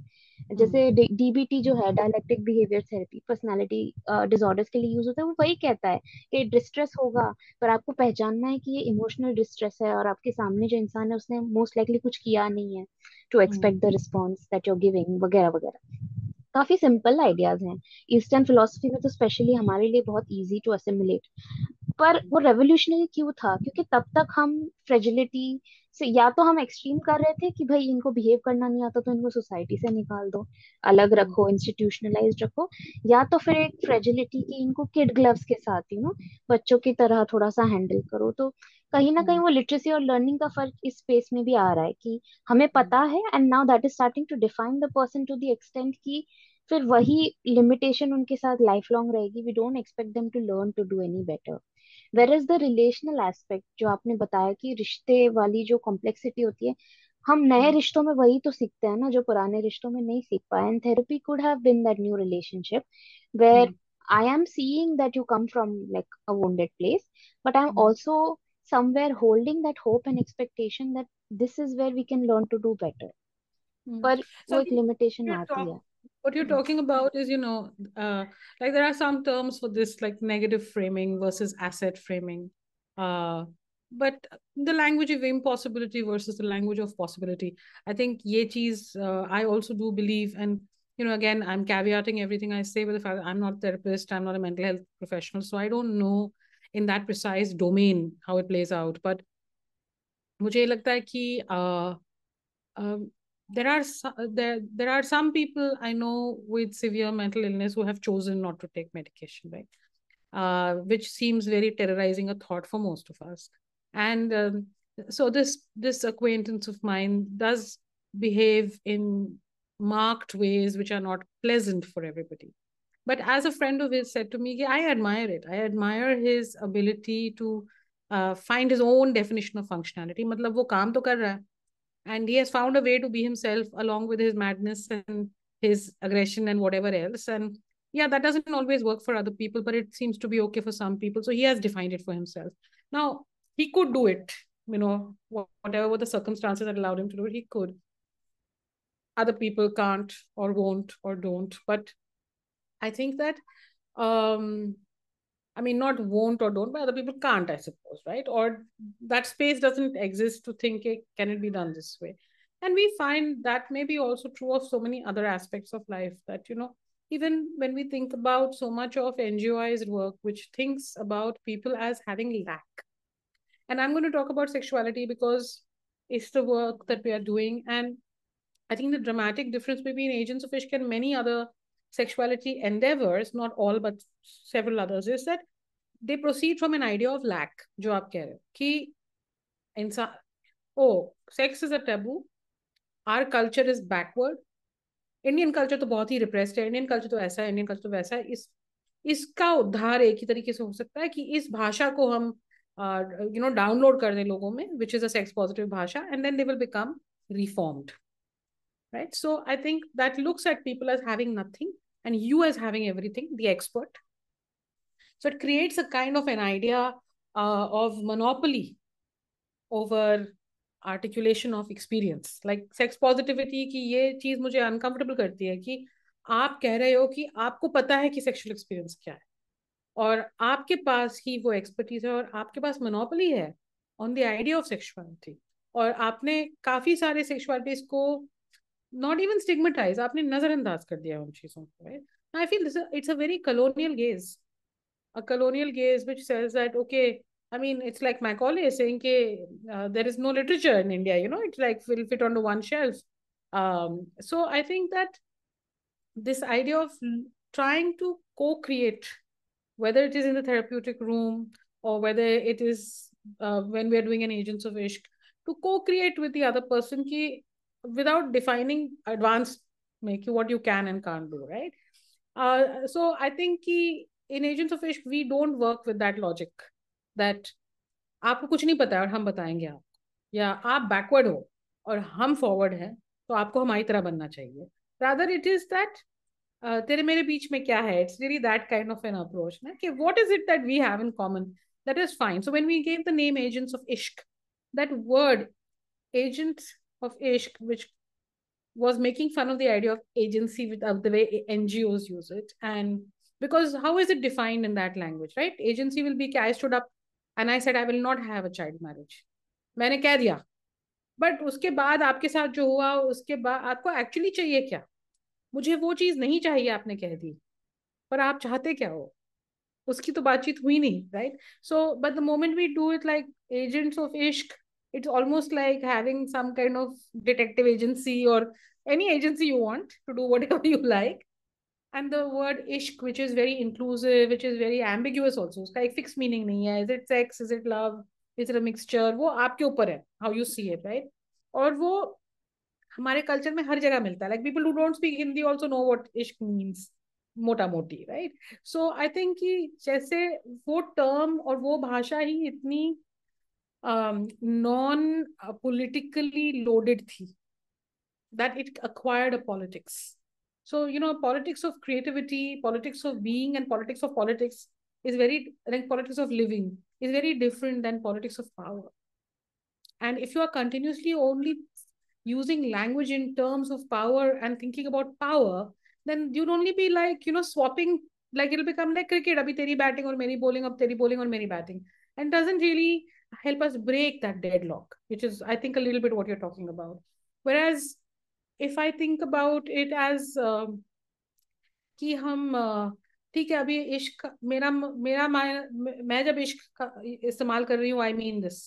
[SPEAKER 1] जैसे डीबीटी जो है dialectic behaviour therapy personality disorders के लिए यूज़ होता है वो वही कहता है कि डिस्ट्रेस होगा पर आपको पहचानना है कि ये इमोशनल डिस्ट्रेस है और आपके सामने जो इंसान है उसने मोस्ट लाइकली कुछ किया नहीं है to expect the response that you're giving वगैरह वगैरह। काफ़ी सिंपल आइडियाज़ हैं। ईस्टर्न फिलोसफी में तो स्पेशली हमारे लिए बहुत इजी टू असिमुलेट पर वो रेवोल्यूशनरी क्यों था? क्योंकि तब तक हम फ्रेजिलिटी से या तो हम एक्सट्रीम कर रहे थे कि भाई इनको बिहेव करना नहीं आता तो इनको सोसाइटी से निकाल दो अलग हम्म। रखो इंस्टीट्यूशनलाइज रखो या तो फिर एक फ्रेजिलिटी की इनको किड ग्लव्स के साथ यू नो बच्चों की तरह थोड़ा सा हैंडल करो तो कहीं ना कहीं हम्म। वो लिटरेसी और लर्निंग का फ़र्क इस स्पेस में भी आ रहा है कि हमें हम्म। पता है and now that is starting to define the person to the extent की फिर वही लिमिटेशन उनके साथ लाइफ लॉन्ग रहेगी we don't expect them to learn to do any better where is the relational aspect जो आपने बताया कि रिश्ते वाली जो कॉम्प्लेक्सिटी होती है हम नए हम्म। रिश्तों में वही तो सीखते हैं ना जो पुराने रिश्तों में नहीं सीख पाए। And therapy could have been that new relationship where I am seeing that you come from like a wounded place but I am also somewhere holding that hope and expectation that this is where we can learn to do better. पर वो एक limitation आती है।
[SPEAKER 2] what you're talking about is you know uh, like there are some terms for this like negative framing versus asset framing uh, but the language of impossibility versus the language of possibility i think ye cheese uh, i also do believe and you know again i'm caveating everything i say with the fact that i'm not a therapist i'm not a mental health professional so i don't know in that precise domain how it plays out but मुझे लगता है कि uh, um, there are uh, there there are some people i know with severe mental illness who have chosen not to take medication right? Uh, which seems very terrorizing a thought for most of us. And um, so this this acquaintance of mine does behave in marked ways which are not pleasant for everybody. But as a friend of his said to me i admire it. I admire his ability to uh, find his own definition of functionality. matlab wo kaam to kar raha hai and he has found a way to be himself along with his madness and his aggression and whatever else. And yeah that doesn't always work for other people but it seems to be okay for some people. So he has defined it for himself. Now he could do it you know whatever were the circumstances that allowed him to do it he could. Other people can't or won't or don't. But i think that um I mean, not won't or don't, but other people can't, I suppose, right? Or that space doesn't exist to think, hey, can it be done this way? And we find that may be also true of so many other aspects of life that, you know, even when we think about so much of NGOized work, which thinks about people as having lack. And I'm going to talk about sexuality because is the work that we are doing. And I think the dramatic difference between Agents of Ishq and many other sexuality endeavors, not all but several others, is that they proceed from an idea of lack, job care. कि इंसान ओ sex is a taboo our culture is backward Indian culture तो बहुत ही repressed है Indian culture तो ऐसा है Indian culture तो वैसा है इस इसका उद्धार एक ही तरीके से हो सकता है कि इस भाषा को हम यू नो डाउनलोड कर दें लोगों में which is a sex positive भाषा and then they will become reformed right so I think that looks at people as having nothing and you as having everything the expert so it creates a kind of an idea uh, of monopoly over articulation of experience like sex positivity की ये चीज़ मुझे uncomfortable करती है कि आप कह रहे हो कि आपको पता है कि सेक्सुअल एक्सपीरियंस क्या है और आपके पास ही वो एक्सपर्टीज है और आपके पास मोनोपली है on the idea of sexuality और आपने काफ़ी सारे सेक्सुअलिटीज को not even stigmatize aapne nazarandaz kar diya un cheezon ko right? I feel this is, it's a very colonial gaze. A colonial gaze which says that okay I mean, it's like Macaulay saying that uh, there is no literature in India, you know, it's like will fit onto one shelf. Um, so I think that this idea of trying to co create, whether it is in the therapeutic room or whether it is uh, when we are doing an Agents of Ishq, to co create with the other person, ki, without defining advanced make you what you can and can't do, right? Uh, so I think ki, in Agents of Ishq, we don't work with that logic that आपको कुछ नहीं पता है और हम बताएंगे आप या आप बैकवर्ड हो और हम फॉरवर्ड हैं तो आपको हमारी तरह बनना चाहिए रादर इट इज दैट तेरे मेरे बीच में क्या है it's really that kind of an approach ना कि what is it that we have in common that is fine so when we gave the name agents of Ishq that word agents of Ishq which was making fun of the idea of agency with, of the way NGOs use it. And because how is it defined in that language, right? Agency will be, I stood up and I said I will not have a child marriage मैंने कह दिया। But उसके बाद आपके साथ जो हुआ, उसके बाद आपको एक्चुअली चाहिए क्या? मुझे वो चीज़ नहीं चाहिए, आपने कह दी। पर आप चाहते क्या हो? उसकी तो बातचीत हुई नहीं right so but the moment we do it like agents of Ishq it's almost like having some kind of detective agency or any agency you want to do whatever you like and the word ishq which is very inclusive which is very ambiguous also uska ek fixed meaning nahi hai is it sex is it love is it a mixture wo aapke upar hai how you see it right aur wo हमारे culture में हर जगह मिलता है like people who don't speak Hindi also know what इश्क means मोटा मोटी right so I think कि जैसे वो टर्म और वो भाषा ही इतनी नॉन पॉलिटिकली लोडेड थी that it acquired a politics So, you know, politics of creativity, politics of being, and politics of politics is very, like politics of living is very different than politics of power. And if you are continuously only using language in terms of power and thinking about power, then you'd only be like, you know, swapping, like it'll become like cricket, abhi teri batting or many bowling, or teri bowling or many batting. And doesn't really help us break that deadlock, which is, I think, a little bit what you're talking about. Whereas if I think about it as कि हम ठीक है अभी इश्क मेरा मेरा मैं जब इश्क का इस्तेमाल कर रही हूँ आई mean this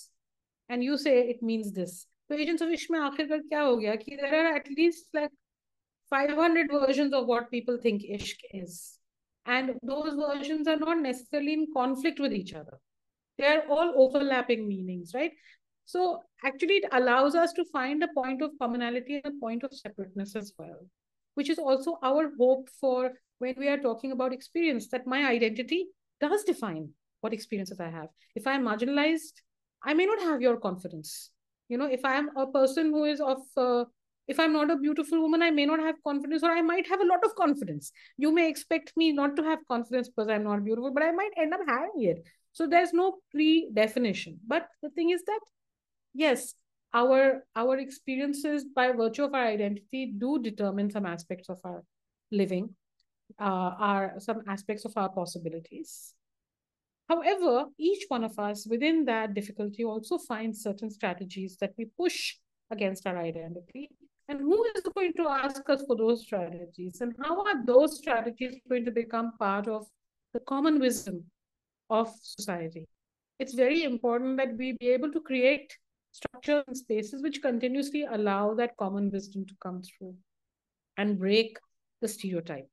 [SPEAKER 2] and you say it means this तो एजेंट्स ऑफ इश्क में आखिरकार क्या हो गया कि there are at least like 500 versions of what people think ishq is and those versions are not necessarily in conflict with each other they are all overlapping meanings right So actually, it allows us to find a point of commonality and a point of separateness as well, which is also our hope for when we are talking about experience, that my identity does define what experiences I have. If I'm marginalized, I may not have your confidence. You know, if I am a person who is of, uh, if I'm not a beautiful woman, I may not have confidence, or I might have a lot of confidence. You may expect me not to have confidence because I'm not beautiful, but I might end up having it. So there's no pre definition. But the thing is that yes, our our experiences by virtue of our identity do determine some aspects of our living, uh, our some aspects of our possibilities. However, each one of us within that difficulty also finds certain strategies that we push against our identity. And who is going to ask us for those strategies? And how are those strategies going to become part of the common wisdom of society? It's very important that we be able to create structures and spaces which continuously allow that common wisdom to come through and break the stereotype.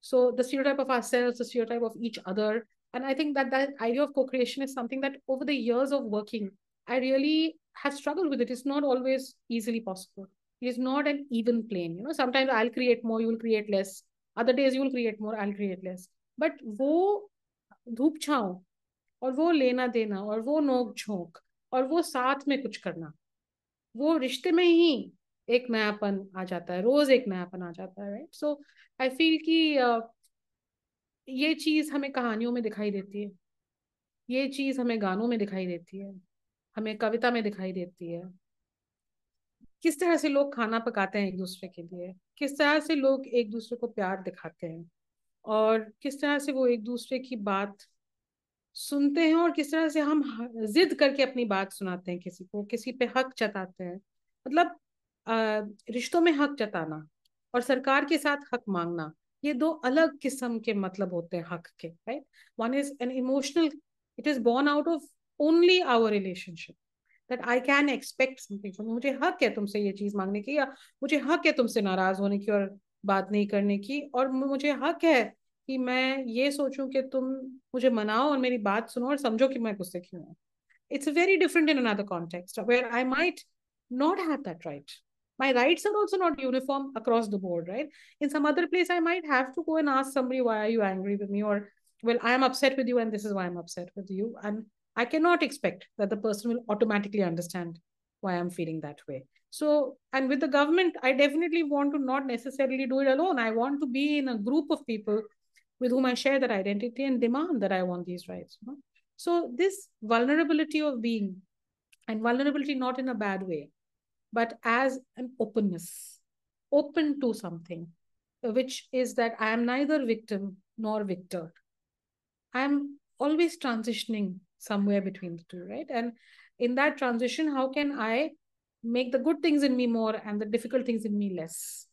[SPEAKER 2] So the stereotype of ourselves, the stereotype of each other. And I think that that idea of co-creation is something that over the years of working, I really have struggled with it. It's not always easily possible. It is not an even plane. You know, sometimes I'll create more, you will create less. Other days you will create more, I'll create less. But वो धूप छाओ और वो लेना देना और वो नोक झोंक और वो साथ में कुछ करना। वो रिश्ते में ही एक नयापन आ जाता है, रोज एक नयापन आ जाता है राइट सो आई फील कि ये चीज़ हमें कहानियों में दिखाई देती है। ये चीज़ हमें गानों में दिखाई देती है, हमें कविता में दिखाई देती है। किस तरह से लोग खाना पकाते हैं एक दूसरे के लिए? किस तरह से लोग एक दूसरे को प्यार दिखाते हैं? और किस तरह से वो एक दूसरे की बात सुनते हैं और किस तरह से हम जिद करके अपनी बात सुनाते हैं किसी को, किसी पे हक जताते हैं। मतलब रिश्तों में हक जताना और सरकार के साथ हक मांगना, ये दो अलग किस्म के मतलब होते हैं हक के right one is an emotional it is born out of only our relationship that I can expect something मुझे हक है तुमसे ये चीज़ मांगने की या मुझे हक है तुमसे नाराज़ होने की और बात नहीं करने की और मुझे हक है कि मैं ये सोचूं कि तुम मुझे मनाओ और मेरी बात सुनो और समझो कि मैं गुस्से क्यों हूँ it's very different in another context where I might not have that right. My rights are also not uniform across the board, right? In some other place, I might have to go and ask somebody, why are you angry with me? Or, well, I am upset with you and this is why I'm upset with you. And I cannot expect that the person will automatically understand why I'm feeling that way. So, and with the government, I definitely want to not necessarily do it alone. I want to be in a group of people with whom I share that identity and demand that I want these rights. You know? So this vulnerability of being, and vulnerability not in a bad way, but as an openness, open to something, which is that I am neither victim nor victor. I am always transitioning somewhere between the two, right? And in that transition, how can I make the good things in me more and the difficult things in me less?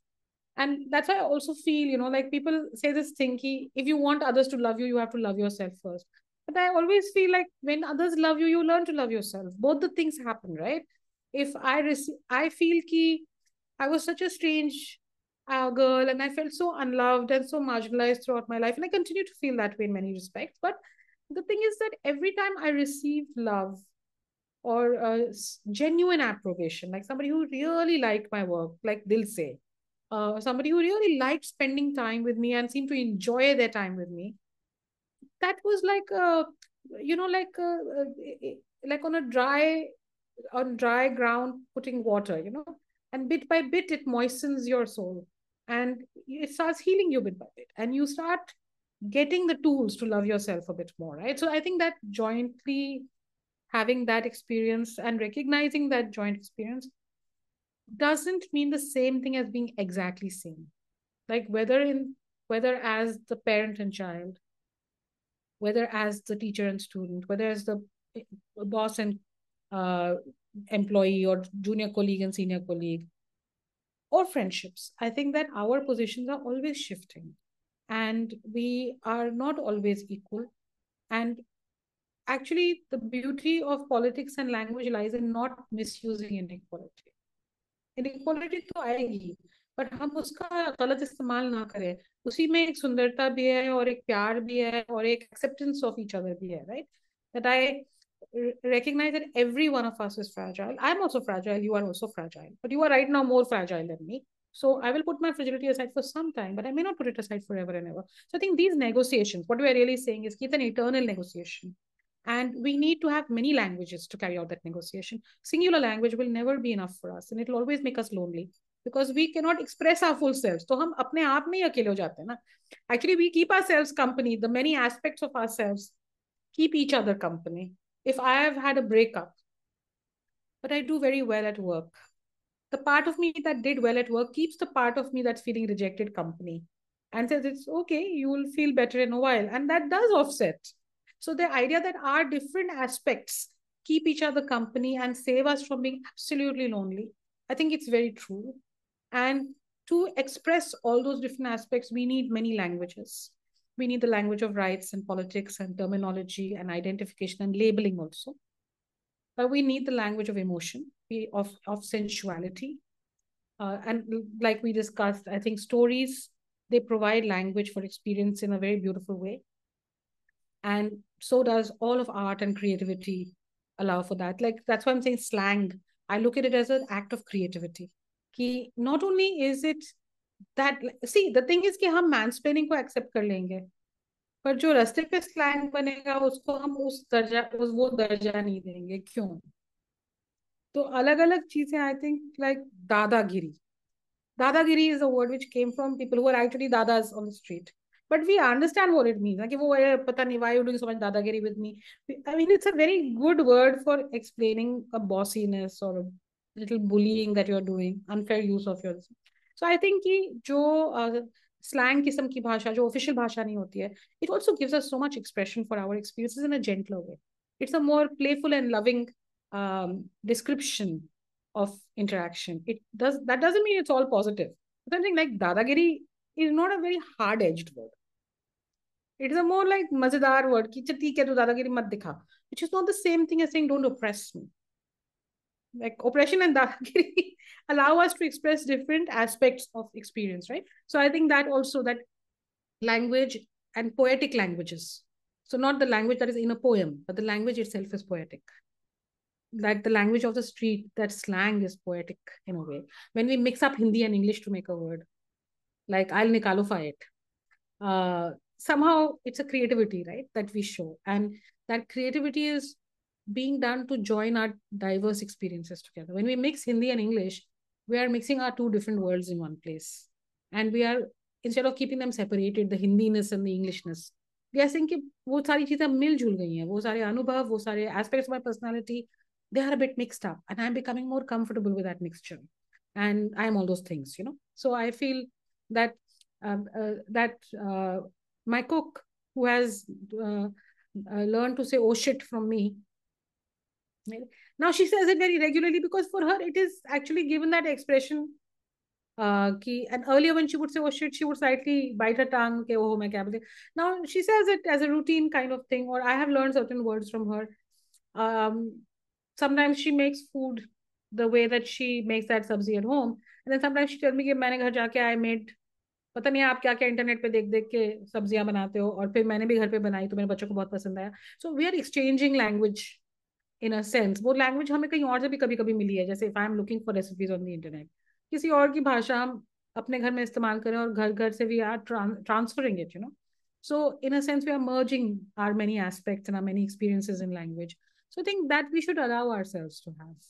[SPEAKER 2] and that's why i also feel you know like people say this thing if you want others to love you you have to love yourself first. But i always feel like when others love you you learn to love yourself. Both the things happen right? If i receive i feel ki i was such a strange uh, girl and i felt so unloved and so marginalized throughout my life and i continue to feel that way in many respects. But the thing is that every time i received love or genuine approbation like somebody who really liked my work like dil se uh, somebody who really liked spending time with me and seemed to enjoy their time with me. That was like a you know like a, like on a dry on dry ground putting water you know? And bit by bit it moistens your soul. And it starts healing you bit by bit. And you start getting the tools to love yourself a bit more right? So i think that jointly having that experience and recognizing that joint experience doesn't mean the same thing as being exactly same. Like whether in whether as the parent and child whether as the teacher and student whether as the boss and uh, employee or junior colleague and senior colleague or friendships i think that our positions are always shifting. And we are not always equal. And actually the beauty of politics and language lies in not misusing inequality inequality तो आएगी but हम उसका गलत इस्तेमाल ना करें उसी में एक सुंदरता भी है और एक प्यार भी है और एक एक्सेप्टेंस ऑफ ईच अदर भी है right that I recognize that every one of us is fragile. I'm also fragile. You are also fragile. But you are right now more fragile than me. So I will put my fragility aside for some time, but I may not put it aside forever and ever. So I think these negotiations, what we are really saying is it's an eternal negotiation. And we need to have many languages to carry out that negotiation. Singular language will never be enough for us and it will always make us lonely because we cannot express our full selves. So हम अपने आप में ही अकेले हो जाते हैं ना. Actually, we keep ourselves company. The many aspects of ourselves keep each other company. If I have had a breakup, but I do very well at work, the part of me that did well at work keeps the part of me that's feeling rejected company and says it's okay, you will feel better in a while. And that does offset so the idea that our different aspects keep each other company and save us from being absolutely lonely, I think it's very true. And to express all those different aspects, we need many languages. We need the language of rights and politics and terminology and identification and labeling also. but we need the language of emotion, of, of sensuality. Uh, and like we discussed, I think stories, they provide language for experience in a very beautiful way And so does all of art and creativity allow for that. Like that's why I'm saying slang. I look at it as an act of creativity. कि not only is it that see the thing is कि हम mansplaining को accept कर लेंगे पर जो रास्ते पे स्लैंग बनेगा उसको हम उस दर्जा उस वो दर्जा नहीं देंगे क्यों तो अलग अलग चीजें आई think like dadagiri dadagiri is a word which came from people who are actually दादास on the street but we understand what it means like वो पता नहीं why you doing so much dadagiri with me I mean it's a very good word for explaining a bossiness or a little bullying that you're doing unfair use of yours so I think कि जो uh, slang किस्म की भाषा जो official भाषा नहीं होती है it also gives us so much expression for our experiences in a gentler way it's a more playful and loving um, description of interaction it does that doesn't mean it's all positive something like dadagiri is not a very hard edged word it is a more like mazedar word ki ठीक है तो दादागिरी मत दिखा which is not the same thing as saying don't oppress me like oppression and dadagiri allow us to express different aspects of experience right so i think that also that language and poetic languages so not the language that is in a poem but the language itself is poetic that the language of the street that slang is poetic in a way when we mix up hindi and english to make a word like i'll nikalify it uh, somehow it's a creativity right that we show. And that creativity is being done to join our diverse experiences together. When we mix hindi and english we are mixing our two different worlds in one place. And we are instead of keeping them separated the hindiness and the englishness we are saying ki wo sari cheezein mil jul gayi hain anubhav wo aspects of my personality they are a bit mixed up. And i am becoming more comfortable with that mixture. And i am all those things you know. So i feel that um, uh, that uh, my cook who has uh, uh, learned to say oh shit from me. Now she says it very regularly because for her it is actually given that expression uh, ki, and earlier when she would say oh shit she would slightly bite her tongue oh, my now she says it as a routine kind of thing or i have learned certain words from her. Um, sometimes she makes food the way that she makes that sabzi at home and then sometimes she tells me ki, i made पता नहीं आप क्या क्या internet पे देख देख के सब्ज़ियाँ बनाते हो और फिर मैंने भी घर पे बनाई तो मेरे बच्चों को बहुत पसंद आया। So we are exchanging language in a sense वो लैंग्वेज हमें कहीं और से भी कभी कभी मिली है, जैसे if I am looking for recipes on the internet किसी और की भाषा हम अपने घर में इस्तेमाल करें और घर घर से we are transferring it you know so, in a sense, we are merging our many aspects and our many experiences in language. So, i think that we should allow ourselves to have.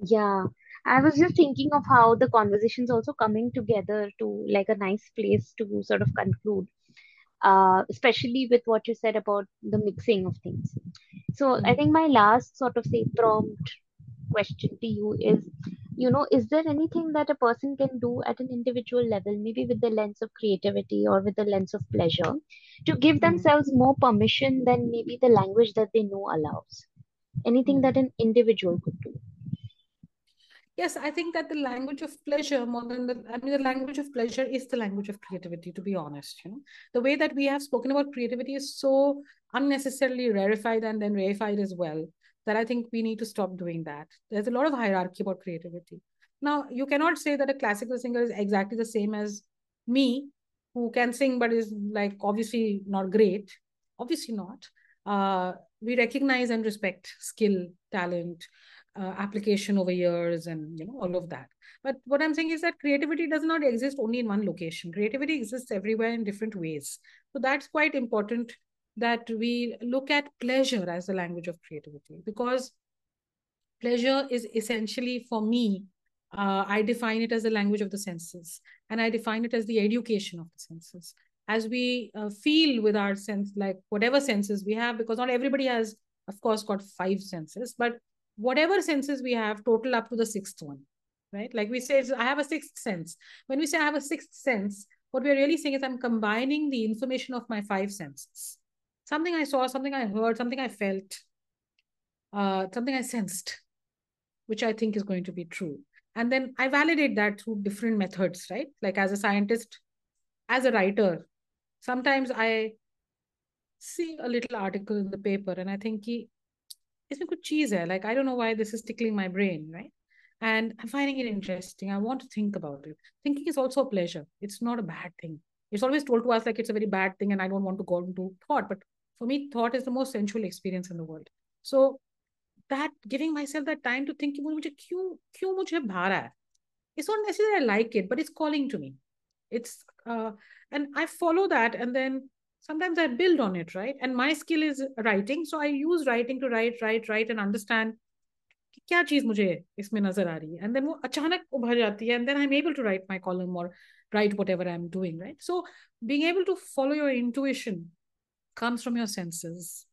[SPEAKER 1] Yeah. I was just thinking of how the conversation's also coming together to like a nice place to sort of conclude, uh, especially with what you said about the mixing of things. So I think my last sort of say prompt question to you is, you know, is there anything that a person can do at an individual level, maybe with the lens of creativity or with the lens of pleasure, to give mm-hmm. themselves more permission than maybe the language that they know allows? Anything that an individual could do?
[SPEAKER 2] Yes i think that the language of pleasure more than the i mean the language of pleasure is the language of creativity to be honest you know. The way that we have spoken about creativity is so unnecessarily rarefied and then reified as well that i think we need to stop doing that. There's a lot of hierarchy about creativity. Now you cannot say that a classical singer is exactly the same as me who can sing but is like obviously not great. Obviously not. Uh, we recognize and respect skill talent uh, application over years and you know all of that. But what i'm saying is that creativity does not exist only in one location. Creativity exists everywhere in different ways. So that's quite important that we look at pleasure as the language of creativity because pleasure is essentially for me uh, i define it as the language of the senses and i define it as the education of the senses. As we uh, feel with our sense like whatever senses we have because not everybody has of course got five senses but whatever senses we have total up to the sixth one, right? Like we say, I have a sixth sense. When we say I have a sixth sense, what we're really saying is I'm combining the information of my five senses. Something I saw, something I heard, something I felt, uh, something I sensed, which I think is going to be true. And then I validate that through different methods, right? Like as a scientist, as a writer, sometimes I see a little article in the paper and I think इसमें कुछ चीज है like I don't know why this is tickling my brain right and I'm finding it interesting I want to think about it thinking is also a pleasure it's not a bad thing it's always told to us like it's a very bad thing and I don't want to go into thought but for me thought is the most sensual experience in the world so that giving myself that time to think मुझे क्यों क्यों मुझे भा रहा है it's not necessarily I like it but it's calling to me it's uh, and I follow that and then sometimes I build on it, right? And my skill is writing. So I use writing to write, write, write and understand क्या चीज मुझे इसमें नजर आ रही है and then वो अचानक उभर जाती है and then I am able to right my column और write whatever I'm doing, right? So being able to follow your intuition comes from your senses.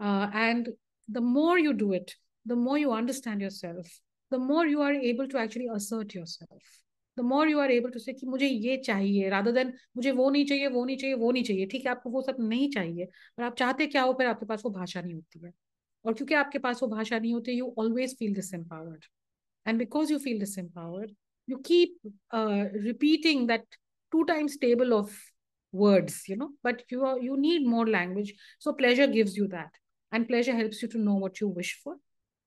[SPEAKER 2] Uh, and the more you do it, the more you understand yourself, the more you are able to actually assert yourself. The more you are able to say कि मुझे ये चाहिए rather than मुझे वो नहीं चाहिए वो नहीं चाहिए वो नहीं चाहिए ठीक है आपको वो सब नहीं चाहिए और आप चाहते क्या हो फिर आपके पास वो भाषा नहीं होती है और क्योंकि आपके पास वो भाषा नहीं होती you always feel this empowered and because you feel this empowered you keep uh, repeating that two times table of words you know but you are you need more language so pleasure gives you that and pleasure helps you to know what you wish for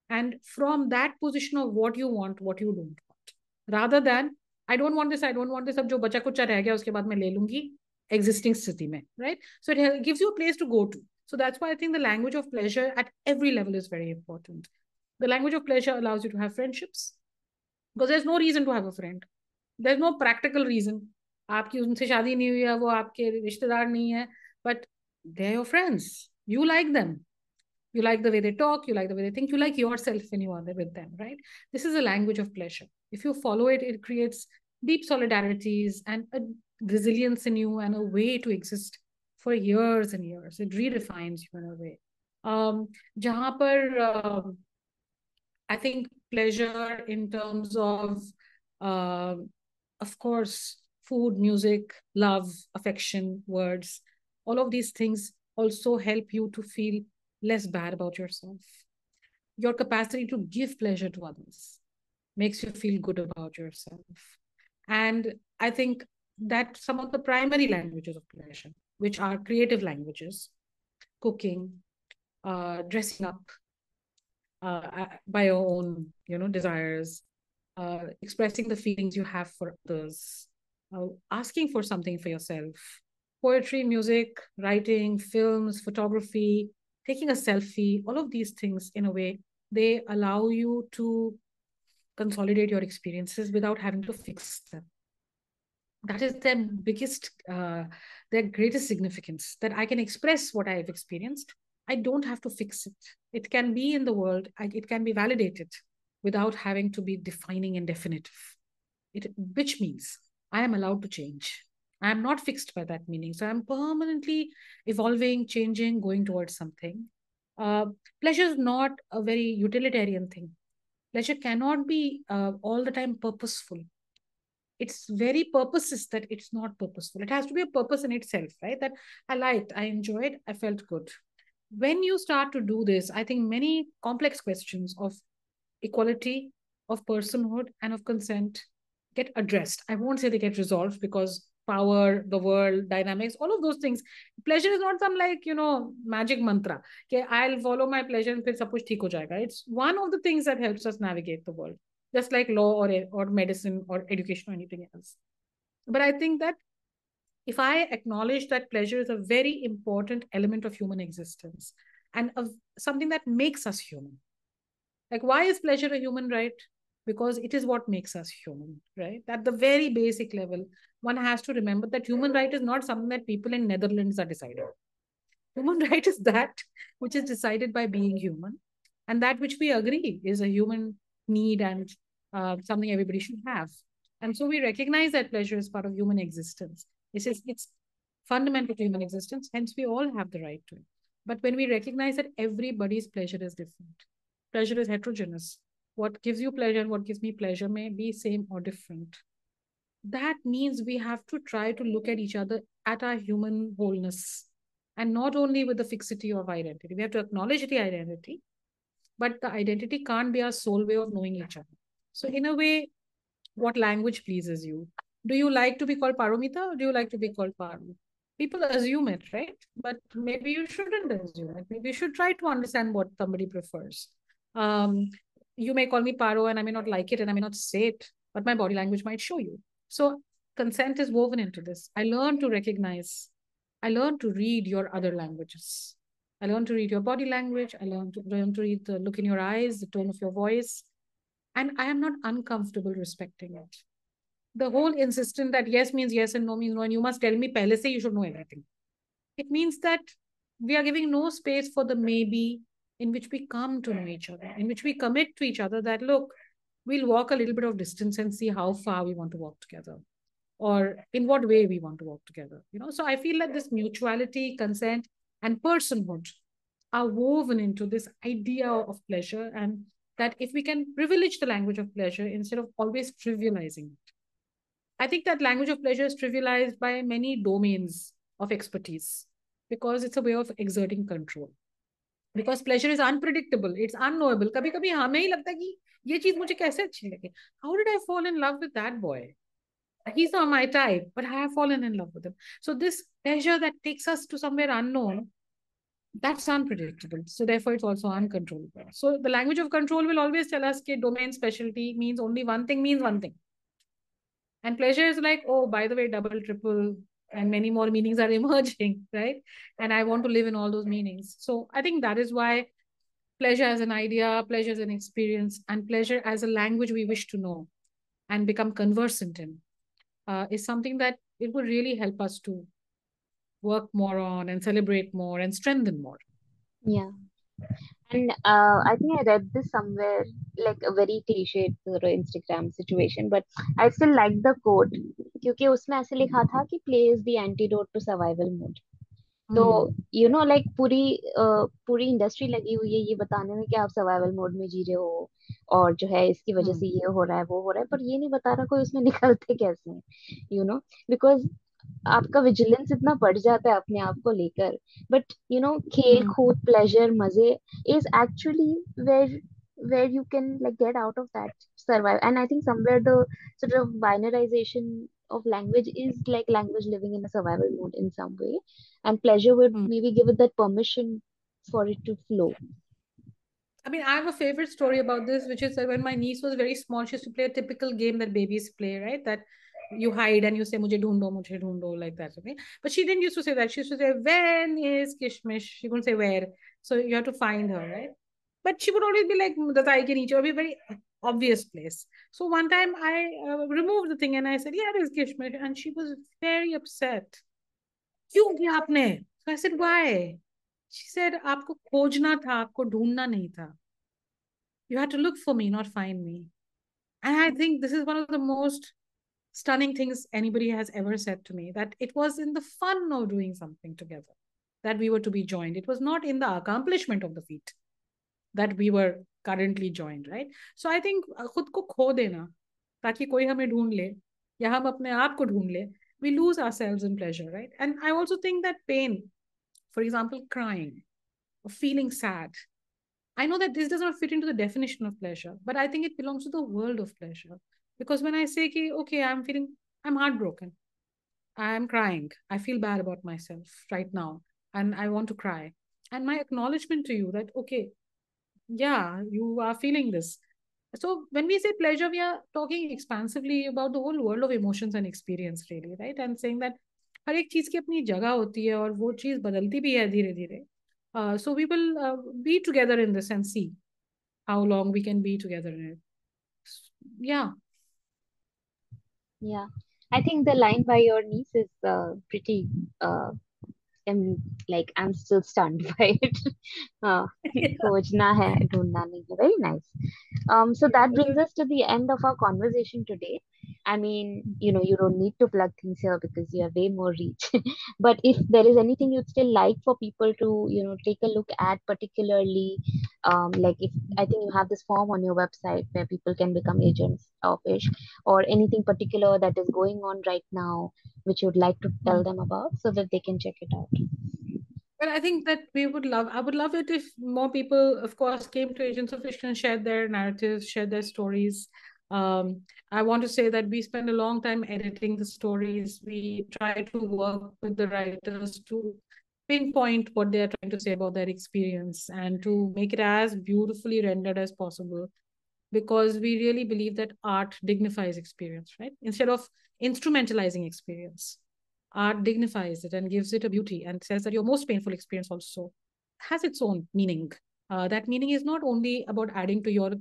[SPEAKER 2] and from that position of what you want what you don't want rather than I don't want this I don't want this अब जो बचा कुछ रह गया उसके बाद मैं ले लूंगी एग्जिस्टिंग स्थिति में right so it gives you a place to go to so that's why i think the language of pleasure at every level is very important the language of pleasure allows you to have friendships because there's no reason to have a friend there's no practical reason आपकी उनसे शादी नहीं हुई है वो आपके रिश्तेदार नहीं है but they're your friends you like them you like the way they talk you like the way they think you like yourself when you are there with them right this is a language of pleasure if you follow it it creates deep solidarities and a resilience in you and a way to exist for years and years. It redefines you in a way. Um, jahan par, uh, I think pleasure in terms of, uh, of course, food, music, love, affection, words, all of these things also help you to feel less bad about yourself. Your capacity to give pleasure to others makes you feel good about yourself. And I think that some of the primary languages of pleasure, which are creative languages, cooking, uh, dressing up uh, by your own, you know, desires, uh, expressing the feelings you have for others, uh, asking for something for yourself, poetry, music, writing, films, photography, taking a selfie, all of these things in a way, they allow you to consolidate your experiences without having to fix them. That is their biggest uh, their greatest significance that i can express what i've experienced. I don't have to fix it. It can be in the world. It can be validated without having to be defining and definitive. It which means i am allowed to change. I am not fixed by that meaning. So i'm permanently evolving changing going towards something. Uh, pleasure is not a very utilitarian thing pleasure cannot be uh, all the time purposeful. It's very purpose is that it's not purposeful. It has to be a purpose in itself right? That i liked i enjoyed i felt good. When you start to do this i think many complex questions of equality of personhood and of consent get addressed. I won't say they get resolved because power, the world, dynamics, all of those things. Pleasure is not some like, you know, magic mantra. Okay, I'll follow my pleasure and then it will be fine. It's one of the things that helps us navigate the world, just like law or, or medicine or education or anything else. But I think that if I acknowledge that pleasure is a very important element of human existence and of something that makes us human, like why is pleasure a human right? Because it is what makes us human right? At the very basic level one has to remember that human right is not something that people in netherlands are deciding human right is that which is decided by being human and that which we agree is a human need and uh, something everybody should have. And so we recognize that pleasure is part of human existence. It's, it's fundamental to human existence hence we all have the right to it. But when we recognize that everybody's pleasure is different pleasure is heterogeneous what gives you pleasure and what gives me pleasure may be same or different that means we have to try to look at each other at our human wholeness and not only with the fixity of identity we have to acknowledge the identity but the identity can't be our sole way of knowing each other so in a way what language pleases you do you like to be called paromita or do you like to be called paru people assume it, right? But maybe you shouldn't assume it. Maybe you should try to understand what somebody prefers. Um, you may call me Paro and I may not like it and I may not say it, but my body language might show you. So consent is woven into this. I learned to recognize, I learned to read your other languages. I learned to read your body language. I learned to learn to read the look in your eyes, the tone of your voice. And I am not uncomfortable respecting it the whole insistence that yes means yes and no means no, and you must tell me pehle se you should know everything. It means that we are giving no space for the maybe in which we come to know hmm. each other, in which we commit to each other that look, we'll walk a little bit of distance and see how far we want to walk together or in what way we want to work together. You know, so I feel like this mutuality, consent, and personhood are woven into this idea of pleasure and that if we can privilege the language of pleasure instead of always trivializing it I think that language of pleasure is trivialized by many domains of expertise because it's a way of exerting control. Because pleasure is unpredictable, it's unknowable. कभी कभी हमें ही लगता है कि ये चीज मुझे कैसे अच्छी लगे How did I fall in love with that boy? He's not my type, but I have fallen in love with him. So this pleasure that takes us to somewhere unknown, that's unpredictable. So therefore, it's also uncontrollable. So the language of control will always tell us that domain specialty means only one thing means one thing. And pleasure is like, oh, by the way, double, triple, and many more meanings are emerging, right? And I want to live in all those meanings. So I think that is why pleasure as an idea, pleasure as an experience, and pleasure as a language we wish to know and become conversant in uh, is something that it would really help us to work more on and celebrate more and strengthen more.
[SPEAKER 1] Yeah. And uh, I think I read this somewhere, like a very cliched Instagram situation, but I still like the quote क्योंकि उसमें ऐसे लिखा था कि play is the antidote to survival mode. तो you know like पूरी uh, पूरी industry लगी हुई है ये बताने में कि आप सर्वाइवल मोड में जी रहे हो और जो है इसकी वजह से ये हो रहा है वो हो रहा है पर ये नहीं बता रहा कोई उसमें निकलते कैसे हैं यू नो बिकॉज़ आपका विजिलेंस इतना बढ़ जाता है अपने आप को लेकर बट यू नो खेल कूद प्लेजर मजे is actually where where you can like get out of that survive and i think somewhere the sort of binarization of language is like language living in a survival mode in some way and pleasure would mm. maybe give it that permission for it to flow
[SPEAKER 2] I mean, I have a favorite story about this, which is that when my niece was very small, she used to play a typical game that babies play, right? That you hide and you say mujhe dhondo mujhe dhondo like that okay but she didn't used to say that she used to say when is kishmish she couldn't say where so you have to find her right but she would always be like datai ke niche or be very obvious place so one time i uh, removed the thing and i said yeah it is kishmish and she was very upset क्यों किया आपने so i said why she said आपको खोजना था आपको ढूंढना नहीं था you had to look for me not find me and i think this is one of the most stunning things anybody has ever said to me that it was in the fun of doing something together that we were to be joined. It was not in the accomplishment of the feat that we were currently joined, right? So I think खुद को खो देना ताकि कोई हमें ढूंढ ले या हम अपने आप को ढूंढ ले we lose ourselves in pleasure, right? And I also think that pain, for example, crying or feeling sad, I know that this does not fit into the definition of pleasure, but I think it belongs to the world of pleasure. Because when I say, ki, okay, I'm feeling, I'm heartbroken, I'm crying, I feel bad about myself right now, and I want to cry. And my acknowledgement to you that, okay, yeah, you are feeling this. So when we say pleasure, we are talking expansively about the whole world of emotions and experience, really, right? And saying that हर एक चीज की अपनी जगह होती है और वो चीज बदलती भी है धीरे धीरे so we will be together in this and C how long we can be together in it. Yeah,
[SPEAKER 1] yeah, I think the line by your niece is uh, pretty. Uh, I'm like I'm still stunned by it. uh, Very nice. Um, so that brings us to the end of our conversation today. I mean, you know, you don't need to plug things here because you have way more reach. but if there is anything you'd still like for people to, you know, take a look at, particularly, um, like if I think you have this form on your website where people can become agents of Ishq, or anything particular that is going on right now, which you'd like to tell mm. them about so that they can check it out.
[SPEAKER 2] Well, I think that we would love, I would love it if more people, of course, came to Agents of Ishq and shared their narratives, shared their stories Um, I want to say that we spend a long time editing the stories. We try to work with the writers to pinpoint what they're trying to say about their experience and to make it as beautifully rendered as possible because we really believe that art dignifies experience, right? Instead of instrumentalizing experience, art dignifies it and gives it a beauty and says that your most painful experience also has its own meaning. Uh, that meaning is not only about adding to your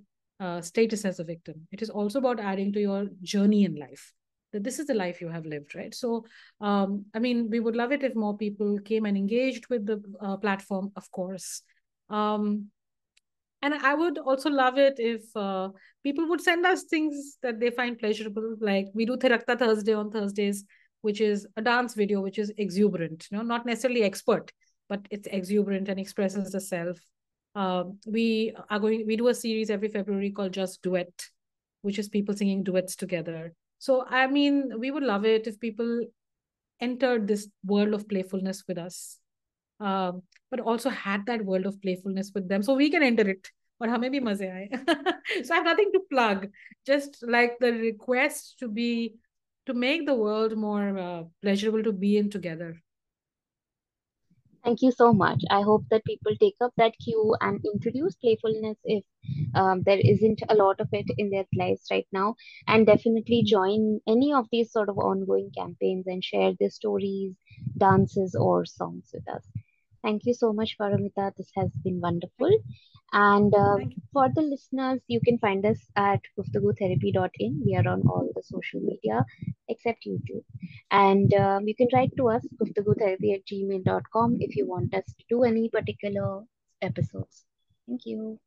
[SPEAKER 2] uh, status as a victim. It is also about adding to your journey in life. That this is the life you have lived, right? So, um, I mean, we would love it if more people came and engaged with the uh, platform, of course. Um, and I would also love it if uh, people would send us things that they find pleasurable. Like we do Thirakta Thursday on Thursdays, which is a dance video which is exuberant, you know, not necessarily expert, but it's exuberant and expresses the self. Um, we are going, we do a series every February called Just Duet, which is people singing duets together. So, I mean, we would love it if people entered this world of playfulness with us, um, but also had that world of playfulness with them so we can enter it. Hame bhi maze aaye. so I have nothing to plug, just like the request to be, to make the world more uh, pleasurable to be in together.
[SPEAKER 1] Thank you so much. I hope that people take up that cue and introduce playfulness if um, there isn't a lot of it in their lives right now. And definitely join any of these sort of ongoing campaigns and share their stories, dances, or songs with us. Thank you so much, Paromita. This has been wonderful. And uh, for the listeners, you can find us at guftagutherapy.in. We are on all the social media except YouTube. And um, you can write to us, guftagutherapy at gmail.com, if you want us to do any particular episodes. Thank you.